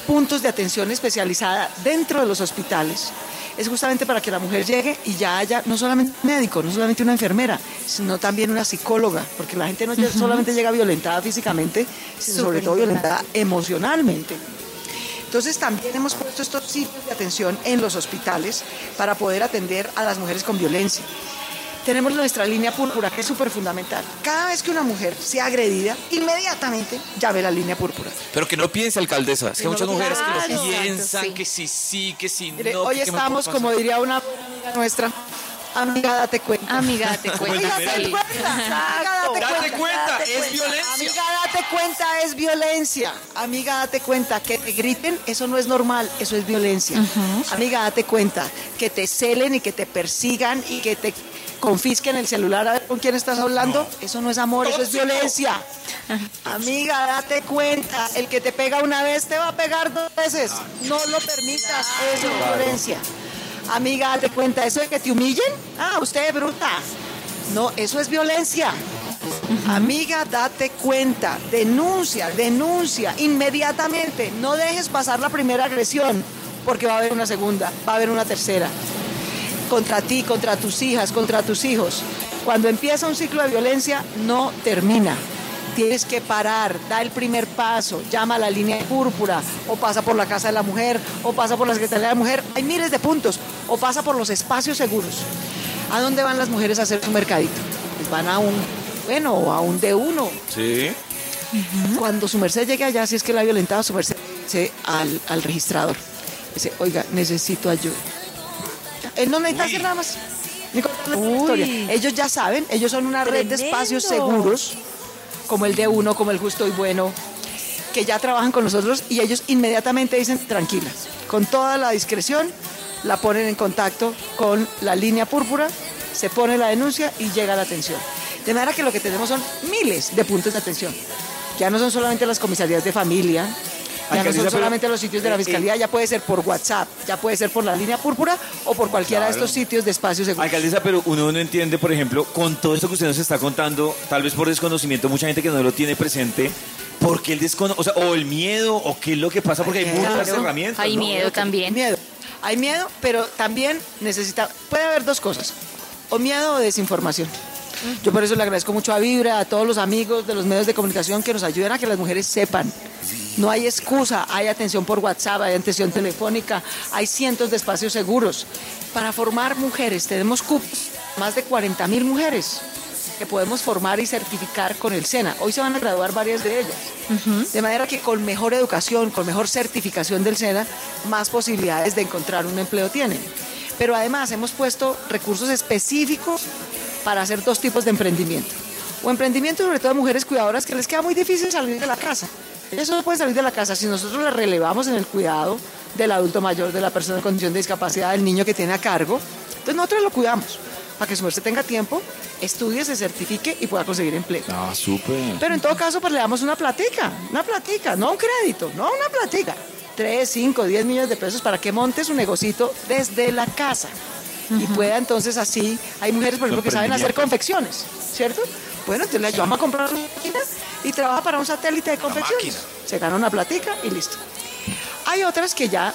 puntos de atención especializada dentro de los hospitales es justamente para que la mujer llegue y ya haya no solamente un médico, no solamente una enfermera, sino también una psicóloga, porque la gente no solamente llega violentada físicamente, sino sobre todo violentada emocionalmente. Entonces también hemos puesto estos sitios de atención en los hospitales para poder atender a las mujeres con violencia. Tenemos nuestra línea púrpura, que es súper fundamental. Cada vez que una mujer sea agredida, inmediatamente llame la línea púrpura. Pero que no piense, alcaldesa. Es que No muchas mujeres que piensan, sí. que sí, sí, que sí, Mire, no. hoy que estamos, como diría una amiga nuestra, amiga, date cuenta. Amiga, date cuenta. Amiga, date cuenta. Amiga, date, Date cuenta, es cuenta. violencia. Amiga, date cuenta, es violencia. Amiga, date cuenta, que te griten, eso no es normal, eso es violencia. Amiga, date cuenta, que te celen y que te persigan y que te confisquen el celular a ver con quién estás hablando, eso no es amor, eso es violencia. Amiga, date cuenta, el que te pega una vez te va a pegar dos veces. No lo permitas, eso es violencia. Amiga, date cuenta, eso de que te humillen, ah, usted es bruta. No, eso es violencia. Amiga, date cuenta, denuncia, denuncia inmediatamente. No dejes pasar la primera agresión, porque va a haber una segunda, va a haber una tercera. Contra ti, contra tus hijas, contra tus hijos. Cuando empieza un ciclo de violencia, no termina. Tienes que parar, da el primer paso, llama a la línea púrpura, o pasa por la casa de la mujer, o pasa por la Secretaría de la Mujer. Hay miles de puntos, o pasa por los espacios seguros. ¿A dónde van las mujeres a hacer su mercadito? Pues van a un, bueno, a un D1. Sí. Cuando su merced llegue allá, si es que la ha violentado, su merced dice al, al registrador. Dice, oiga, necesito ayuda. Él no necesita hacer nada más. Ni historia. Ellos ya saben, ellos son una red de espacios seguros, como el de uno, como el justo y bueno, que ya trabajan con nosotros y ellos inmediatamente dicen, tranquila, con toda la discreción, la ponen en contacto con la línea púrpura, se pone la denuncia y llega la atención. De manera que lo que tenemos son miles de puntos de atención. Ya no son solamente las comisarías de familia, ya no son pero, solamente los sitios de la eh, fiscalía, ya puede ser por WhatsApp, ya puede ser por la línea púrpura o por cualquiera de estos sitios de espacios seguros. Alcaldesa, pero uno no entiende, por ejemplo, con todo esto que usted nos está contando, tal vez por desconocimiento, mucha gente que no lo tiene presente, ¿por qué el descono o sea, o el miedo, o qué es lo que pasa? Porque hay muchas Claro. herramientas. Hay ¿no? miedo también. Miedo. Hay miedo, pero también necesita. Puede haber dos cosas: o miedo o desinformación. Yo por eso le agradezco mucho a Vibra, a todos los amigos de los medios de comunicación que nos ayudan a que las mujeres sepan. No hay excusa, hay atención por WhatsApp, hay atención telefónica, hay cientos de espacios seguros. Para formar mujeres, tenemos cupos, más de 40 mil mujeres que podemos formar y certificar con el SENA. Hoy se van a graduar varias de ellas. De manera que con mejor educación, con mejor certificación del SENA, más posibilidades de encontrar un empleo tienen. Pero además hemos puesto recursos específicos para hacer dos tipos de emprendimiento. O emprendimiento sobre todo de mujeres cuidadoras que les queda muy difícil salir de la casa. Ellas no pueden salir de la casa si nosotros las relevamos en el cuidado del adulto mayor, de la persona en condición de discapacidad, del niño que tiene a cargo. Entonces nosotros lo cuidamos para que su mujer tenga tiempo, estudie, se certifique y pueda conseguir empleo. Ah, súper. Pero en todo caso, pues le damos una platica, una platica, no un crédito, no una platica. 3, 5, 10 millones de pesos para que monte su negocito desde la casa. Y pueda entonces así, hay mujeres, por ejemplo, que saben hacer confecciones, ¿cierto? Bueno, entonces le ayudamos a comprar una máquina y trabaja para un satélite de confecciones. Se gana una platica y listo. Hay otras que ya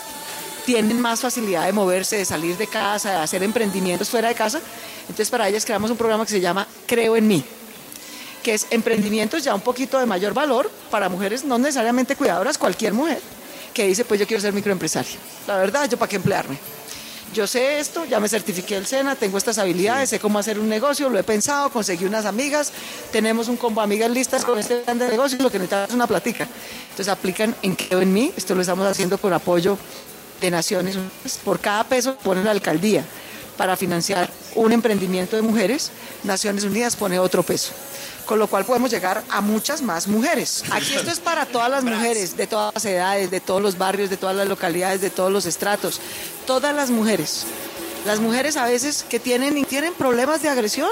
tienen más facilidad de moverse, de salir de casa, de hacer emprendimientos fuera de casa. Entonces para ellas creamos un programa que se llama Creo en mí, que es emprendimientos ya un poquito de mayor valor para mujeres no necesariamente cuidadoras, cualquier mujer que dice, pues yo quiero ser microempresaria. La verdad, yo para qué emplearme. Yo sé esto, ya me certifiqué el SENA, tengo estas habilidades, sé cómo hacer un negocio, lo he pensado, conseguí unas amigas, tenemos un combo amigas listas con este plan de negocio, lo que necesitamos es una platica. Entonces aplican en Creo en mí, esto lo estamos haciendo con apoyo de Naciones Unidas. Por cada peso que pone la alcaldía para financiar un emprendimiento de mujeres, Naciones Unidas pone otro peso. Con lo cual podemos llegar a muchas más mujeres. Aquí esto es para todas las mujeres, de todas las edades, de todos los barrios, de todas las localidades, de todos los estratos. Todas las mujeres Las mujeres a veces que tienen, y tienen problemas de agresión.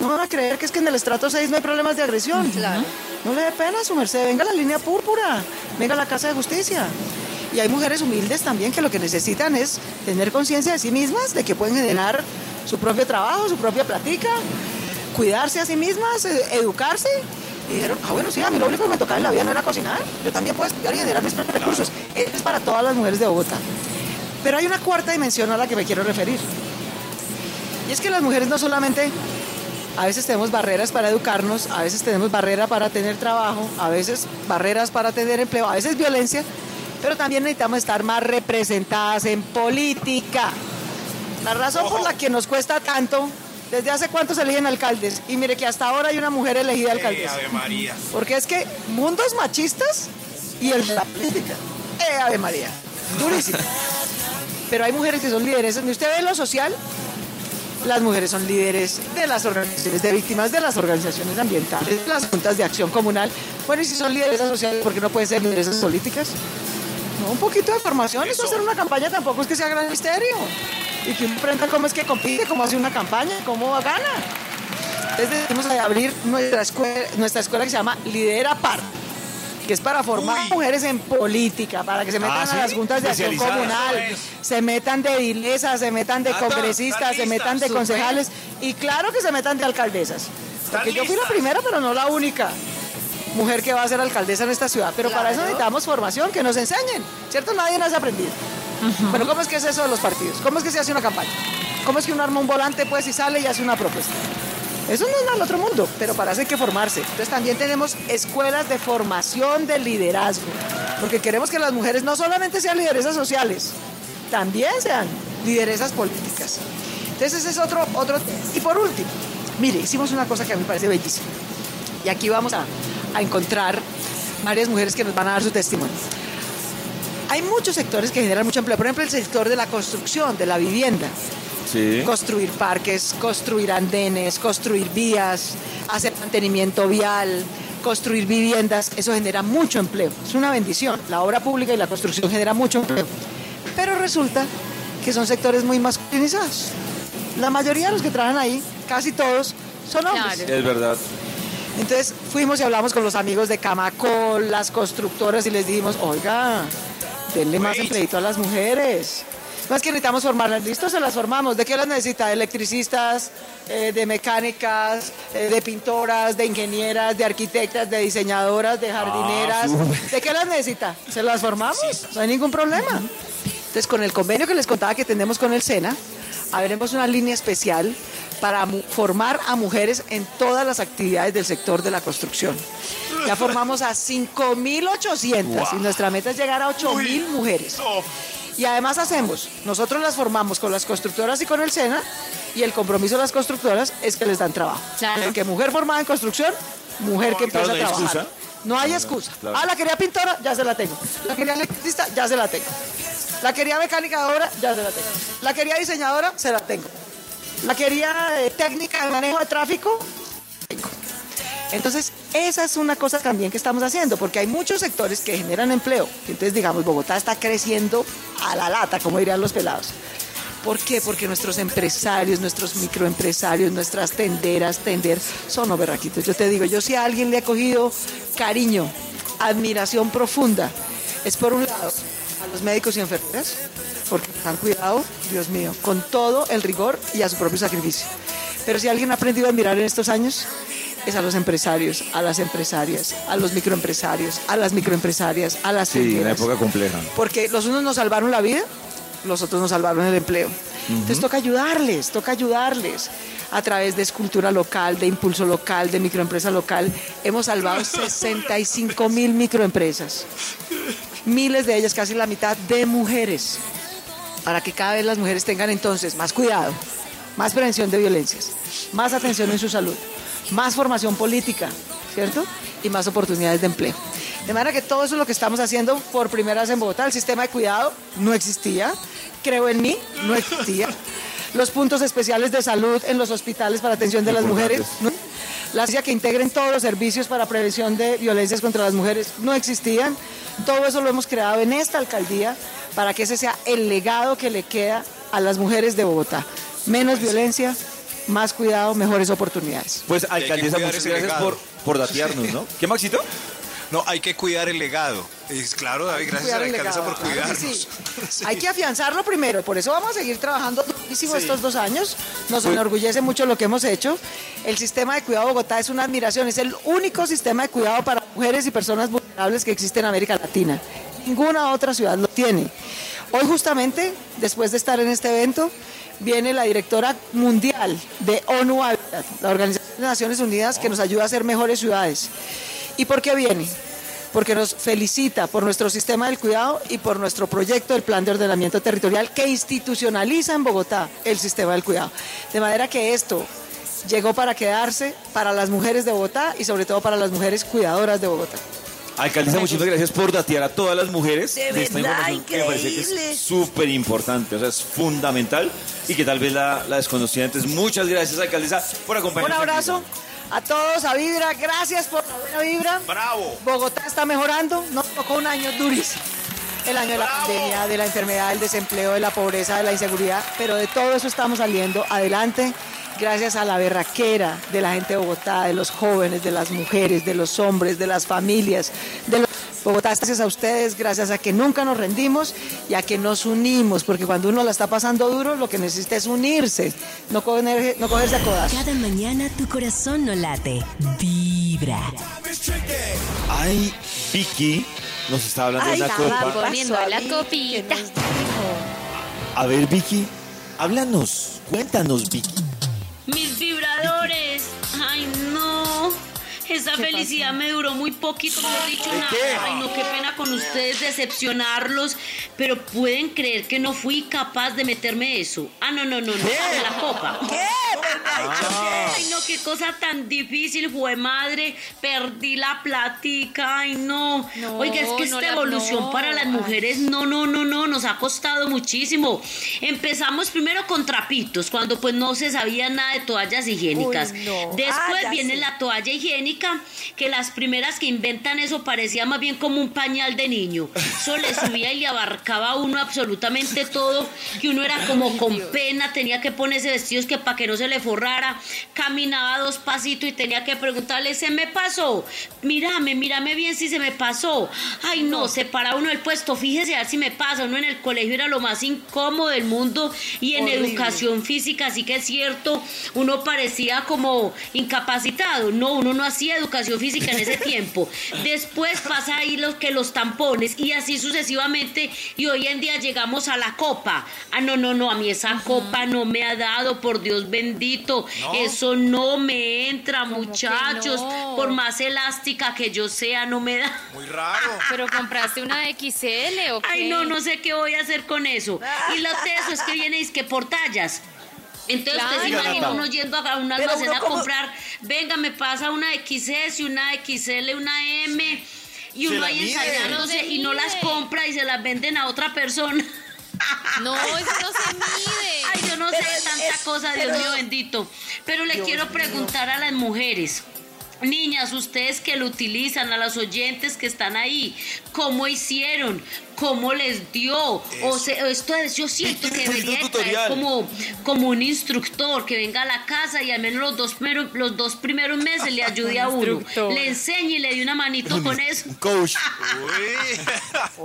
No van a creer que es que en el estrato 6 no hay problemas de agresión. Claro. No le dé pena su merced, venga a la línea púrpura, venga a la Casa de Justicia. Y hay mujeres humildes también que lo que necesitan es tener conciencia de sí mismas, de que pueden generar su propio trabajo, su propia platica, cuidarse a sí mismas, eh, educarse. Y dijeron, ah, bueno, sí, a mí lo único que me tocaba en la vida no era cocinar. Yo también puedo estudiar y generar mis propios recursos. Esto es para todas las mujeres de Bogotá. Pero hay una cuarta dimensión a la que me quiero referir. Y es que las mujeres no solamente a veces tenemos barreras para educarnos, a veces tenemos barreras para tener trabajo, a veces barreras para tener empleo, a veces violencia, pero también necesitamos estar más representadas en política. La razón por la que nos cuesta tanto, desde hace cuánto se eligen alcaldes, y mire que hasta ahora hay una mujer elegida alcaldesa. Ave María. Porque es que mundos machistas y el de la política. ¡Eh, Ave María! Durísimo. Pero hay mujeres que son lideresas. Y usted ve lo social, las mujeres son líderes de las organizaciones de víctimas, de las organizaciones ambientales, de las juntas de acción comunal. Bueno, y si son lideresas sociales, ¿por qué no pueden ser lideresas políticas? No, un poquito de formación. Eso hacer una campaña tampoco es que sea gran misterio. Y que uno aprenda cómo es que compite, cómo hace una campaña, cómo gana. Entonces decidimos abrir nuestra escuela, nuestra escuela que se llama Lidera Par, que es para formar mujeres en política, para que se metan Ah, ¿sí? a las juntas de acción comunal, se metan de edilesas, se metan de Nata, congresistas, se metan de concejales y claro que se metan de alcaldesas. Porque yo fui la primera, pero no la única mujer que va a ser alcaldesa en esta ciudad. Pero para eso necesitamos formación, que nos enseñen. ¿Cierto? Nadie nos ha aprendido. Pero ¿cómo es que es eso de los partidos? ¿Cómo es que se hace una campaña? ¿Cómo es que uno arma un volante pues y sale y hace una propuesta? Eso no es nada del otro mundo, pero para eso hay que formarse. Entonces también tenemos escuelas de formación de liderazgo, porque queremos que las mujeres no solamente sean lideresas sociales, también sean lideresas políticas. Entonces ese es otro, otro. Y por último, mire, hicimos una cosa que a mí me parece bellísima. Y aquí vamos a, a encontrar varias mujeres que nos van a dar su testimonio. Hay muchos sectores que generan mucho empleo. Por ejemplo, el sector de la construcción, de la vivienda. Sí. Construir parques, construir andenes, construir vías, hacer mantenimiento vial, construir viviendas. Eso genera mucho empleo. Es una bendición. La obra pública y la construcción genera mucho empleo. Pero resulta que son sectores muy masculinizados. La mayoría de los que trabajan ahí, casi todos, son hombres. Es verdad. Entonces fuimos y hablamos con los amigos de Camacol, las constructoras y les dijimos, oiga, denle más empleito a las mujeres. Más que necesitamos formarlas, listo, se las formamos. ¿De qué las necesita? De electricistas, eh, de mecánicas, eh, de pintoras, de ingenieras, de arquitectas, de diseñadoras, de jardineras. ¿De qué las necesita? Se las formamos, no hay ningún problema. Entonces, con el convenio que les contaba que tenemos con el SENA, abriremos una línea especial para formar a mujeres en todas las actividades del sector de la construcción. Ya formamos a 5.800 y nuestra meta es llegar a 8.000 mujeres. Y además hacemos, nosotros las formamos con las constructoras y con el SENA y el compromiso de las constructoras es que les dan trabajo. Porque mujer formada en construcción, mujer que empieza Claro, a trabajar. excusa. No hay excusa. claro. Ah, la quería pintora, ya se la tengo. La quería electricista, ya se la tengo. La quería mecánica de obra, ya se la tengo. La quería diseñadora, se la tengo. La quería eh, técnica de manejo de tráfico, tengo. Entonces, esa es una cosa también que estamos haciendo, porque hay muchos sectores que generan empleo. Entonces, digamos, Bogotá está creciendo a la lata, como dirían los pelados. ¿Por qué? Porque nuestros empresarios, nuestros microempresarios, nuestras tenderas, tender, son overraquitos. Yo te digo, yo si a alguien le he cogido cariño, admiración profunda, es por un lado a los médicos y enfermeras, porque han cuidado, Dios mío, con todo el rigor y a su propio sacrificio. Pero si alguien ha aprendido a admirar en estos años, es a los empresarios, a las empresarias, a los microempresarios, a las microempresarias, a las Sí, una época compleja. Porque los unos nos salvaron la vida, los otros nos salvaron el empleo. Entonces toca ayudarles, toca ayudarles. A través de escultura local, de impulso local, de microempresa local, hemos salvado 65 mil microempresas. Miles de ellas, casi la mitad, de mujeres. Para que cada vez las mujeres tengan entonces más cuidado, más prevención de violencias, más atención en su salud, más formación política, ¿cierto? Y más oportunidades de empleo. De manera que todo eso es lo que estamos haciendo por primera vez en Bogotá. El sistema de cuidado no existía. Creo en mí, no existía. Los puntos especiales de salud en los hospitales para atención de las mujeres. ¿no? La que integren todos los servicios para prevención de violencias contra las mujeres no existían. Todo eso lo hemos creado en esta alcaldía para que ese sea el legado que le queda a las mujeres de Bogotá. Menos violencia, más cuidado, mejores oportunidades. Pues alcaldesa, muchas gracias por, por datearnos, ¿no? ¿Qué, Maxito? No, hay que cuidar el legado. Es claro, David, gracias a la alcaldesa por cuidarnos. sí. Hay que afianzarlo primero, por eso vamos a seguir trabajando durísimo estos dos años. Nos Pues- enorgullece mucho lo que hemos hecho. El sistema de cuidado de Bogotá es una admiración, es el único sistema de cuidado para mujeres y personas vulnerables que existe en América Latina. Ninguna otra ciudad lo tiene. Hoy justamente, después de estar en este evento, viene la directora mundial de ONU Habitat, la Organización de Naciones Unidas, que nos ayuda a ser mejores ciudades. ¿Y por qué viene? porque nos felicita por nuestro sistema del cuidado y por nuestro proyecto del Plan de Ordenamiento Territorial que institucionaliza en Bogotá el sistema del cuidado. De manera que esto llegó para quedarse para las mujeres de Bogotá y sobre todo para las mujeres cuidadoras de Bogotá. Alcaldesa, muchísimas gracias por datear a todas las mujeres De esta verdad, información que me parece que es súper importante, o sea, es fundamental y que tal vez la, la desconocía antes. Muchas gracias, alcaldesa, por Un acompañarnos. abrazo a todos, a Vibra, gracias por la buena vibra. Bravo. Bogotá está mejorando, nos tocó un año durísimo. El año de la pandemia, de la enfermedad, del desempleo, de la pobreza, de la inseguridad, pero de todo eso estamos saliendo adelante gracias a la berraquera de la gente de Bogotá, de los jóvenes, de las mujeres, de los hombres, de las familias, de los... Bogotá, gracias a ustedes, gracias a que nunca nos rendimos y a que nos unimos, porque cuando uno la está pasando duro, lo que necesita es unirse, no, coger- no cogerse a codazos. Cada mañana tu corazón no late, vibra. Ay, Vicky nos está hablando de la copa. poniendo la copita. A ver, Vicky, háblanos, cuéntanos, Vicky. Mis vibradores. Esa felicidad me duró muy poquito, no he dicho nada. Ay, no, qué pena con ustedes decepcionarlos. Pero pueden creer que no fui capaz de meterme eso. Ah, no, no, no, no. de la copa. ¿Qué? Ay, no, qué cosa tan difícil, fue madre. Perdí la platica. Ay, no. No, Oiga, es que no esta la- evolución no. para las mujeres, no, no, no, no, nos ha costado muchísimo. Empezamos primero con trapitos, cuando pues no se sabía nada de toallas higiénicas. Uy, no. Después Ah, viene la toalla higiénica, que las primeras que inventan eso parecía más bien como un pañal de niño. Eso le subía y le abarcaba a uno absolutamente todo, que uno era como con pena, tenía que ponerse vestidos que para que no se le forrara, caminaba dos pasitos y tenía que preguntarle, ¿se me pasó? Mírame, mírame bien si se me pasó. Ay, no, se para uno del puesto, fíjese a ver si me pasa. Uno en el colegio era lo más incómodo del mundo y en Horrible. educación física, así que es cierto, uno parecía como incapacitado. No, uno no hacía educación física en ese tiempo. Después pasa ahí los que los tampones y así sucesivamente. Y hoy en día llegamos a la copa. Ah, no, no, no, a mí esa copa no me ha dado, por Dios bendito. No. Eso no me entra, muchachos. no? Por más elástica que yo sea, no me da. Muy raro. ¿Pero compraste una de XL o qué? Ay, no, no sé qué voy a hacer con eso. Y lo teso es que viene es que por tallas. Entonces usted se Claro. imagina uno yendo a un almacén a comprar, venga, me pasa una XS, una XL, una M, y uno ahí ensayándose y no las compra y se las venden a otra persona. No, eso no se mide. Ay, yo no Pero sé es- tanta es- cosa, Dios pero- mío bendito. Pero le Dios quiero mío. preguntar a las mujeres. Niñas, ustedes que lo utilizan, a los oyentes que están ahí, ¿cómo hicieron? ¿Cómo les dio? O sea, esto es, yo siento que debería de traer como, como un instructor que venga a la casa y al menos los dos primeros, los dos primeros meses le ayude a uno. Le enseñe y le dé una manito con eso. Coach.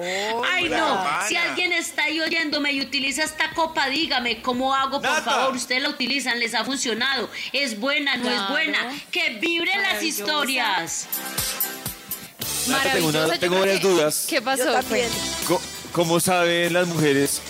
Ay, no. Si alguien está ahí oyéndome y utiliza esta copa, dígame cómo hago, por favor. Ustedes la utilizan, les ha funcionado. Es buena, no es buena. Que vibren las historias. Nata, tengo, una- Maravillosa, yo tengo creo varias que- dudas. ¿Qué pasó? Yo también. Co- ¿Cómo saben las mujeres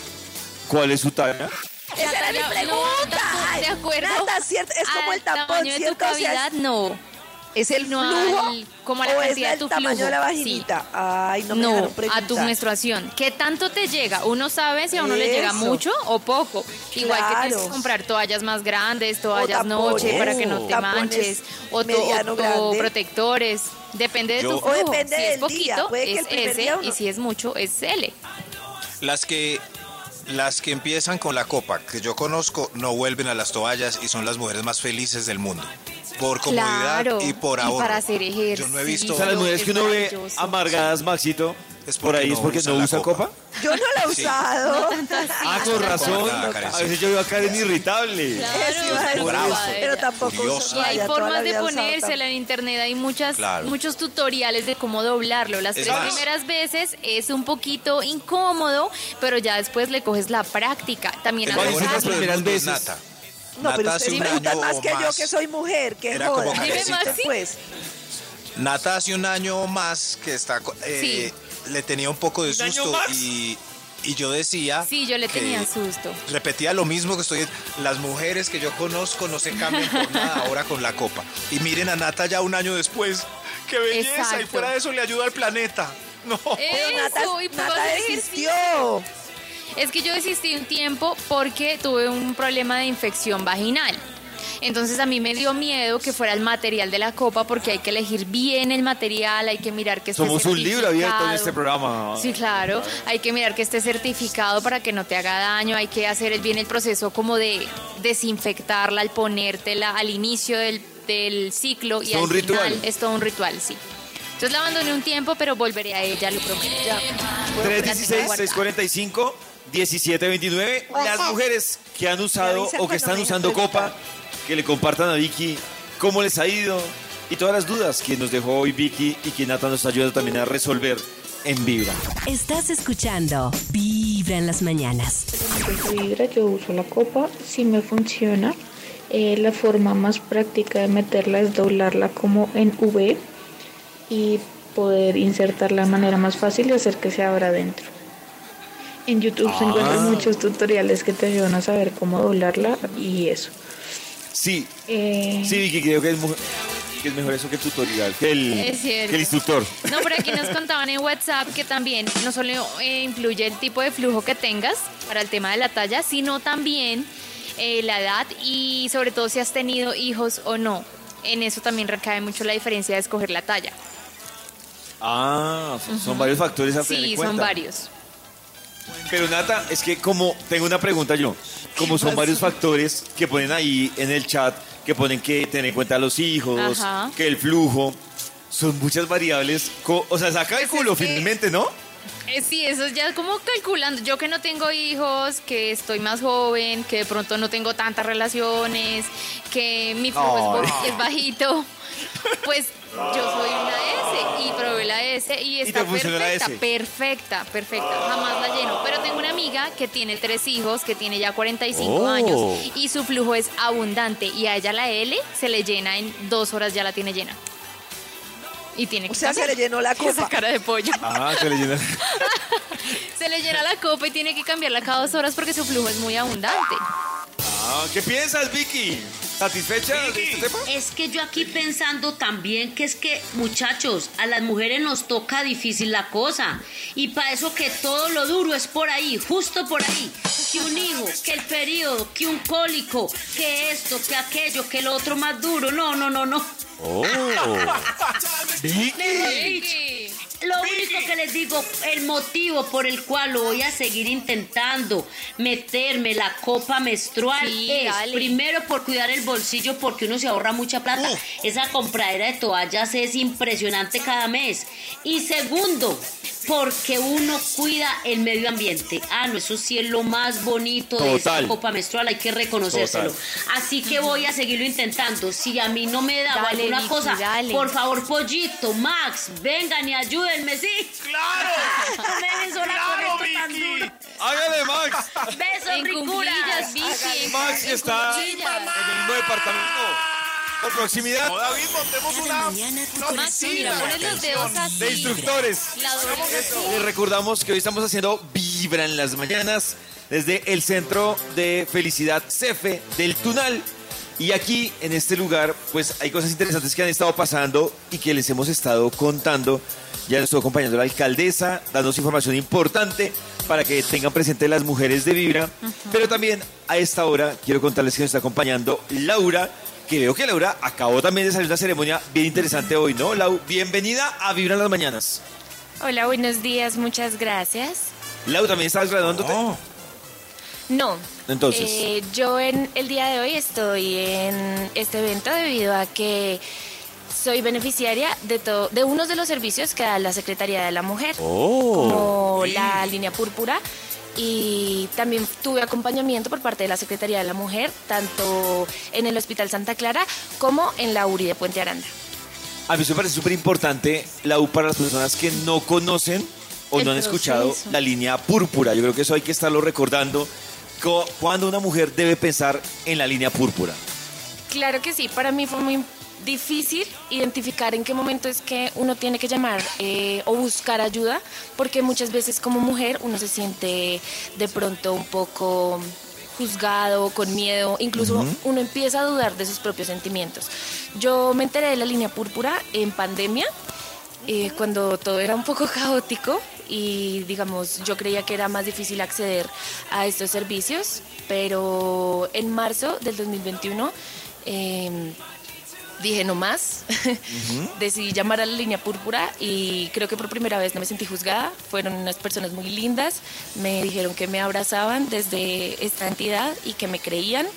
cuál es su talla? Esa era mi Natalia, pregunta. no, Ay, de acuerdo. Nata, ¿cierto? Es como al el tampón, tamaño de tu ¿cierto? O sea, es- cavidad, no. ¿Es el No, flujo al- como a la o es cantidad de el tu tamaño flujo? de la Sí. vaginita? Ay, no me No, dejaron a tu preguntar. menstruación. ¿Qué tanto te llega? Uno sabe si a uno le llega Eso. mucho o poco. Igual que tienes Claro. que comprar toallas más grandes, toallas tapones, noche para que no te manches, o, to- mediano, o- o grande. protectores. Depende de Yo- tu O flujo. depende si es poquito, día, puede que el es S, uno- y si es mucho, es L. Las que las que empiezan con la copa que yo conozco no vuelven a las toallas y son las mujeres más felices del mundo. Por comodidad Claro, y por y ahorro. para hacer Yo no he visto O sea, las mujeres es que uno ve amargadas, Maxito, Es Por ahí es porque no usa copa. Yo no la he Sí. usado. Ah, con razón. Karen, A sí. veces yo veo a Karen irritable. Eso iba a decir, Brava. pero tampoco Furiosa. uso Y hay toalla, toda la formas de vida he usado ponérsela en internet, hay muchas, Claro. muchos tutoriales de cómo doblarlo. Las Es tres más. primeras veces es un poquito incómodo, pero ya después le coges la práctica. También El hace mejor las primeras veces. Nata. No, pero Nata ustedes hace un preguntan año más que yo más. que soy mujer, que Era como joda. Karencita. Dime más, sí. Pues, Nata hace un año o más que está, co- eh, le tenía un poco de ¿Un año susto y, y yo decía, Sí, yo le tenía susto. repetía lo mismo que estoy, las mujeres que yo conozco no se cambian por nada ahora con la copa. Y miren a Nata ya un año después, qué belleza y fuera de eso le ayuda al planeta. No. pero Nata, Eso, y Nata desistió. Es que yo desistí un tiempo porque tuve un problema de infección vaginal. Entonces a mí me dio miedo que fuera el material de la copa porque hay que elegir bien el material, hay que mirar que esté Somos un libro abierto en este programa. Sí, claro. Hay que mirar que esté certificado para que no te haga daño. Hay que hacer el- bien el proceso como de desinfectarla al ponértela al inicio del, del ciclo y Es al un final ritual. es todo un ritual, sí. Entonces la abandoné un tiempo, pero volveré a ella, lo prometo. Ya. Puedo- la tengo 316 guardada. 645 1729 Las mujeres que han usado o que están usando copa, que le compartan a Vicky cómo les ha ido y todas las dudas que nos dejó hoy Vicky y que Nata nos ayudando también a resolver en Vibra. Estás escuchando Vibra en las mañanas. Vibra, yo uso la copa, si me funciona. Eh, la forma más práctica de meterla es doblarla como en V y poder insertarla de manera más fácil y hacer que se abra adentro. En YouTube se encuentran muchos tutoriales que te ayudan a saber cómo doblarla y eso. Sí, Eh, sí, Vicky, creo que es, que es mejor eso que el tutorial, que el, Es que el instructor. No, por aquí nos contaban en WhatsApp que también no solo eh, influye el tipo de flujo que tengas para el tema de la talla, sino también eh, la edad y sobre todo si has tenido hijos o no. En eso también recae mucho la diferencia de escoger la talla. Ah, son, varios factores a tener Sí, en cuenta. son varios. Pero Nata, es que como tengo una pregunta yo, como son varios factores que ponen ahí en el chat, que ponen que tener en cuenta a los hijos, Ajá. que el flujo, son muchas variables, o sea, saca el culo finalmente, ¿no? Eh, sí, eso es ya como calculando. Yo que no tengo hijos, que estoy más joven, que de pronto no tengo tantas relaciones, que mi flujo es, bajito, pues yo soy una S y probé la S y está perfecta, S? perfecta, perfecta. Jamás la lleno. Pero tengo una amiga que tiene tres hijos, que tiene ya 45 Oh. años y su flujo es abundante y a ella la L se le llena en dos horas, ya la tiene llena. Y tiene que O sea, se le llenó la Esa copa. cara de pollo. Ah, se le llena. Se le llena la copa y tiene que cambiarla cada dos horas porque su flujo es muy abundante. Ah, ¿Qué piensas, Vicky? ¿Satisfecha de este tema? Es que yo aquí pensando también que es que, muchachos, a las mujeres nos toca difícil la cosa. Y para eso que todo lo duro es por ahí, justo por ahí. Que un hijo, que el periodo, que un cólico, que esto, que aquello, que lo otro más duro. No, no, no, no. Oh. Lo único que les digo, el motivo por el cual lo voy a seguir intentando meterme la copa menstrual Sí, es dale. primero por cuidar el bolsillo porque uno se ahorra mucha plata. Esa compradera de toallas es impresionante cada mes. Y segundo, porque uno cuida el medio ambiente. Ah, no, eso sí es lo más bonito de esa copa menstrual, hay que reconocérselo. Total. Así que voy a seguirlo intentando. Si a mí no me da Dale, alguna Vicky, cosa, dale. por favor, Pollito, Max, vengan y ayúdenme, ¿sí? ¡Claro! ¡Claro, Vicky! Hágale, Max. Besos, En ricuras. Vicky. Max está en el mismo departamento. Por proximidad No, David, montemos una. Max, mira, pones los dedos así. de instructores. Les recordamos que hoy estamos haciendo Vibra en las mañanas desde el Centro de Felicidad CEFE del Tunal. Y aquí, en este lugar, pues hay cosas interesantes que han estado pasando y que les hemos estado contando. Ya nos estuvo acompañando la alcaldesa, dándonos información importante para que tengan presente las mujeres de Vibra. Pero también a esta hora quiero contarles que nos está acompañando Laura, que veo que Laura acabó también de salir de una ceremonia bien interesante hoy, ¿no? Lau, bienvenida a Vibra en las mañanas. Hola, buenos días, muchas gracias. Lau, ¿también estabas graduándote? No. Entonces. eh, yo en el día de hoy estoy en este evento debido a que soy beneficiaria de, to- de unos de los servicios que da la Secretaría de la Mujer, Oh. como la línea púrpura. Y también tuve acompañamiento por parte de la Secretaría de la Mujer, tanto en el Hospital Santa Clara como en la URI de Puente Aranda. A mí me parece súper importante la U para las personas que no conocen o El no han escuchado la línea púrpura. Yo creo que eso hay que estarlo recordando. Cuando una mujer debe pensar en la línea púrpura. Claro que sí, para mí fue muy difícil identificar en qué momento es que uno tiene que llamar eh, o buscar ayuda, porque muchas veces como mujer uno se siente de pronto un poco juzgado, con miedo, incluso Ujú. uno empieza a dudar de sus propios sentimientos. Yo me enteré de la línea púrpura en pandemia, eh, cuando todo era un poco caótico y digamos yo creía que era más difícil acceder a estos servicios, pero en marzo del 2021 eh, dije no más, decidí llamar a la línea púrpura y creo que por primera vez no me sentí juzgada, fueron unas personas muy lindas, me dijeron que me abrazaban desde esta entidad y que me creían.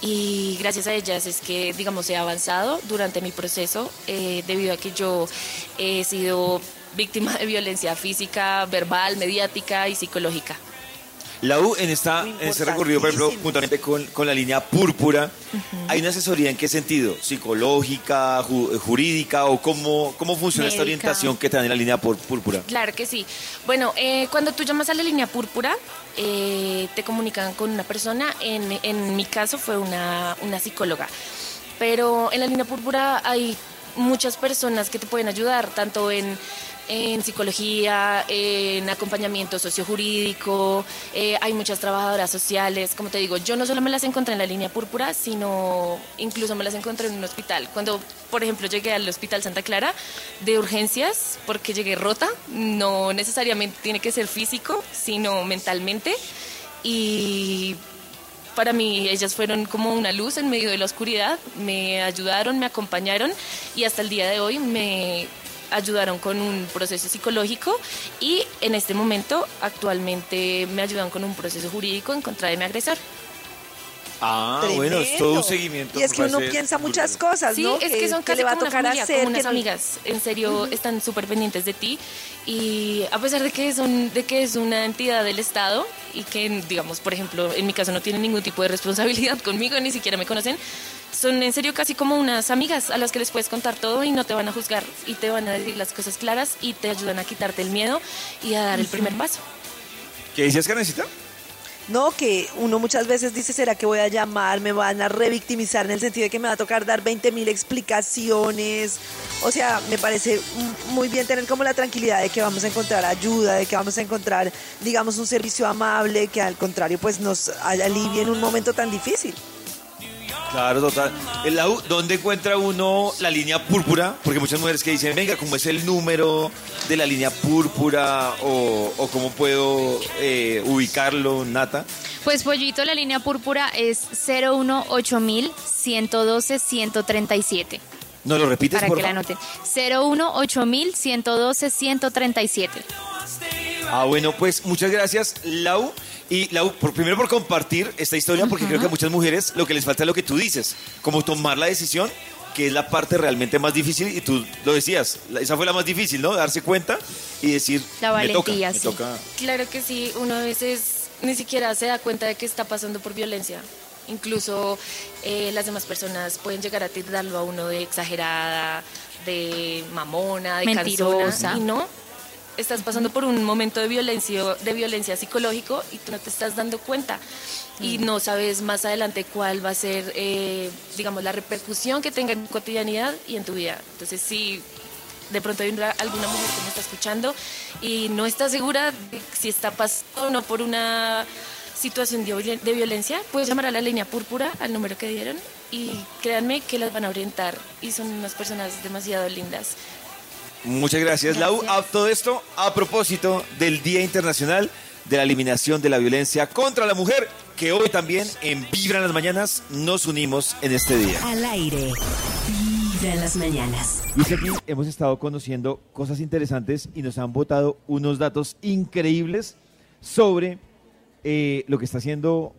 Y gracias a ellas es que, digamos, he avanzado durante mi proceso eh, debido a que yo he sido víctima de violencia física, verbal, mediática y psicológica. La U en, esta, en este recorrido, por ejemplo, juntamente con, con la línea púrpura, ¿hay una asesoría en qué sentido? ¿Psicológica, ju- jurídica o cómo, cómo funciona esta orientación que te dan en la línea púr- púrpura? Claro que sí. Bueno, eh, cuando tú llamas a la línea púrpura, eh, te comunican con una persona. En, en mi caso fue una, una psicóloga. Pero en la línea púrpura hay muchas personas que te pueden ayudar, tanto en, en psicología, en acompañamiento sociojurídico, eh, hay muchas trabajadoras sociales. Como te digo, yo no solo me las encontré en la línea púrpura, sino incluso me las encontré en un hospital. Cuando, por ejemplo, llegué al Hospital Santa Clara de urgencias, porque llegué rota, no necesariamente tiene que ser físico, sino mentalmente. Y para mí ellas fueron como una luz en medio de la oscuridad, me ayudaron, me acompañaron y hasta el día de hoy me ayudaron con un proceso psicológico y en este momento actualmente me ayudan con un proceso jurídico en contra de mi agresor. Ah, bueno, es todo un seguimiento. Y es que uno piensa muchas cosas, Sí, ¿no? es que son que casi le va a como una tocar familia, hacer. como unas amigas. En serio, están súper pendientes de ti y a pesar de que son, de que es una entidad del Estado y que, digamos, por ejemplo, en mi caso no tienen ningún tipo de responsabilidad conmigo, ni siquiera me conocen, son en serio casi como unas amigas a las que les puedes contar todo y no te van a juzgar y te van a decir las cosas claras y te ayudan a quitarte el miedo y a dar el primer paso. ¿Qué decías, Karencita? No, que uno muchas veces dice, ¿será que voy a llamar? Me van a revictimizar en el sentido de que me va a tocar dar 20 mil explicaciones. O sea, me parece muy bien tener como la tranquilidad de que vamos a encontrar ayuda, de que vamos a encontrar, digamos, un servicio amable, que al contrario, pues nos alivie en un momento tan difícil. Claro, total. En la U, ¿dónde encuentra uno la línea púrpura? Porque muchas mujeres que dicen, venga, ¿cómo es el número de la línea púrpura? ¿O, o cómo puedo eh, ubicarlo, Nata? Pues Pollito, la línea púrpura es 018000 112 137. ¿No lo repites, Para por que la anoten. 018000 112 137. Ah, bueno, pues muchas gracias, Lau. Y Lau, por, primero por compartir esta historia, porque creo que a muchas mujeres lo que les falta es lo que tú dices, como tomar la decisión, que es la parte realmente más difícil, y tú lo decías, la- esa fue la más difícil, ¿no? Darse cuenta y decir, La me toca, valentía, me sí. toca. Claro que sí, uno a veces ni siquiera se da cuenta de que está pasando por violencia. Incluso eh, las demás personas pueden llegar a tildarlo a uno de exagerada, de mamona, de Mentirosa. cansona. Y no, estás pasando por un momento de violencia, de violencia psicológico y tú no te estás dando cuenta. Y no sabes más adelante cuál va a ser, eh, digamos, la repercusión que tenga en tu cotidianidad y en tu vida. Entonces, sí, de pronto hay una- alguna mujer que me está escuchando y no está segura de si está pasando o no por una situación de, de violencia, puedes llamar a la línea púrpura al número que dieron y créanme que las van a orientar y son unas personas demasiado lindas. Muchas gracias, Lau. A todo esto a propósito del Día Internacional de la Eliminación de la Violencia contra la Mujer, que hoy también en Vibra en las Mañanas nos unimos en este día. Al aire. Vibra en las mañanas. Y es que aquí hemos estado conociendo cosas interesantes y nos han botado unos datos increíbles sobre eh, lo que está haciendo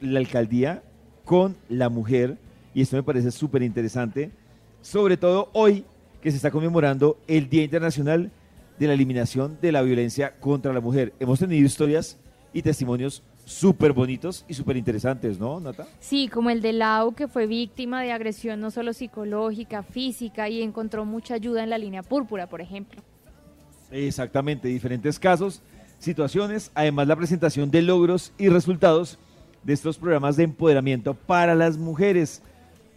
la alcaldía con la mujer. Y esto me parece súper interesante. sobre todo hoy que se está conmemorando el Día Internacional de la Eliminación de la Violencia contra la Mujer. Hemos tenido historias y testimonios súper bonitos y súper interesantes, ¿no, Nata? Sí, como el de Lau, que fue víctima de agresión no solo psicológica, física, y encontró mucha ayuda en la línea púrpura, por ejemplo. Exactamente, diferentes casos, situaciones, además la presentación de logros y resultados de estos programas de empoderamiento para las mujeres.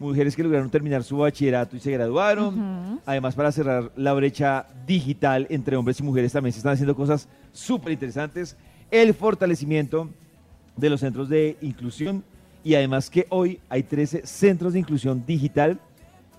Mujeres que lograron terminar su bachillerato y se graduaron. Además, para cerrar la brecha digital entre hombres y mujeres, también se están haciendo cosas súper interesantes. El fortalecimiento de los centros de inclusión y además que hoy hay 13 centros de inclusión digital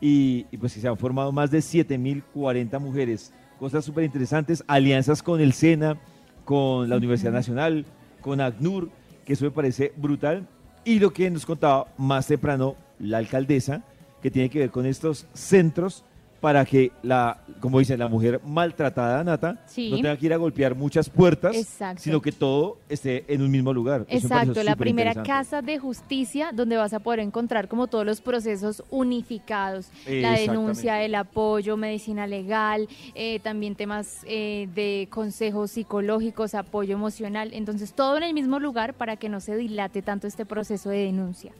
y, y pues que se han formado más de 7.040 mujeres. Cosas súper interesantes, alianzas con el SENA, con la Universidad Nacional, con ACNUR, que eso me parece brutal. Y lo que nos contaba más temprano la alcaldesa, que tiene que ver con estos centros para que la, como dicen, la mujer maltratada, Nata, Sí. no tenga que ir a golpear muchas puertas, Exacto. sino que todo esté en un mismo lugar. Exacto, la primera casa de justicia donde vas a poder encontrar como todos los procesos unificados, la denuncia, el apoyo, medicina legal, eh, también temas eh, de consejos psicológicos, apoyo emocional, entonces todo en el mismo lugar para que no se dilate tanto este proceso de denuncia.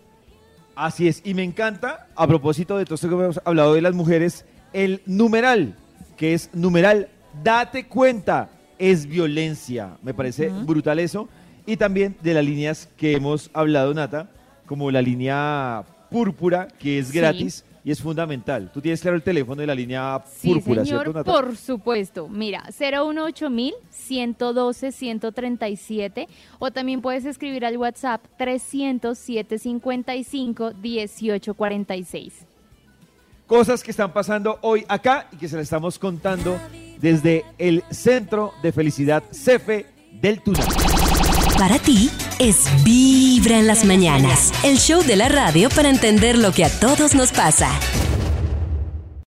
Así es, y me encanta, a propósito de todo esto que hemos hablado de las mujeres, el numeral, que es numeral, date cuenta, es violencia. Me parece brutal eso. Y también de las líneas que hemos hablado, Nata, como la línea púrpura, que es Sí. Y es fundamental. Tú tienes claro el teléfono de la línea Sí, púrpura, señor, ¿cierto, Nata? por supuesto. Mira, 018 112 137 o también puedes escribir al WhatsApp 300 755 1846. Cosas que están pasando hoy acá y que se las estamos contando desde el Centro de Felicidad CEFE del Tunal. Para ti es Vibra en las mañanas, el show de la radio para entender lo que a todos nos pasa.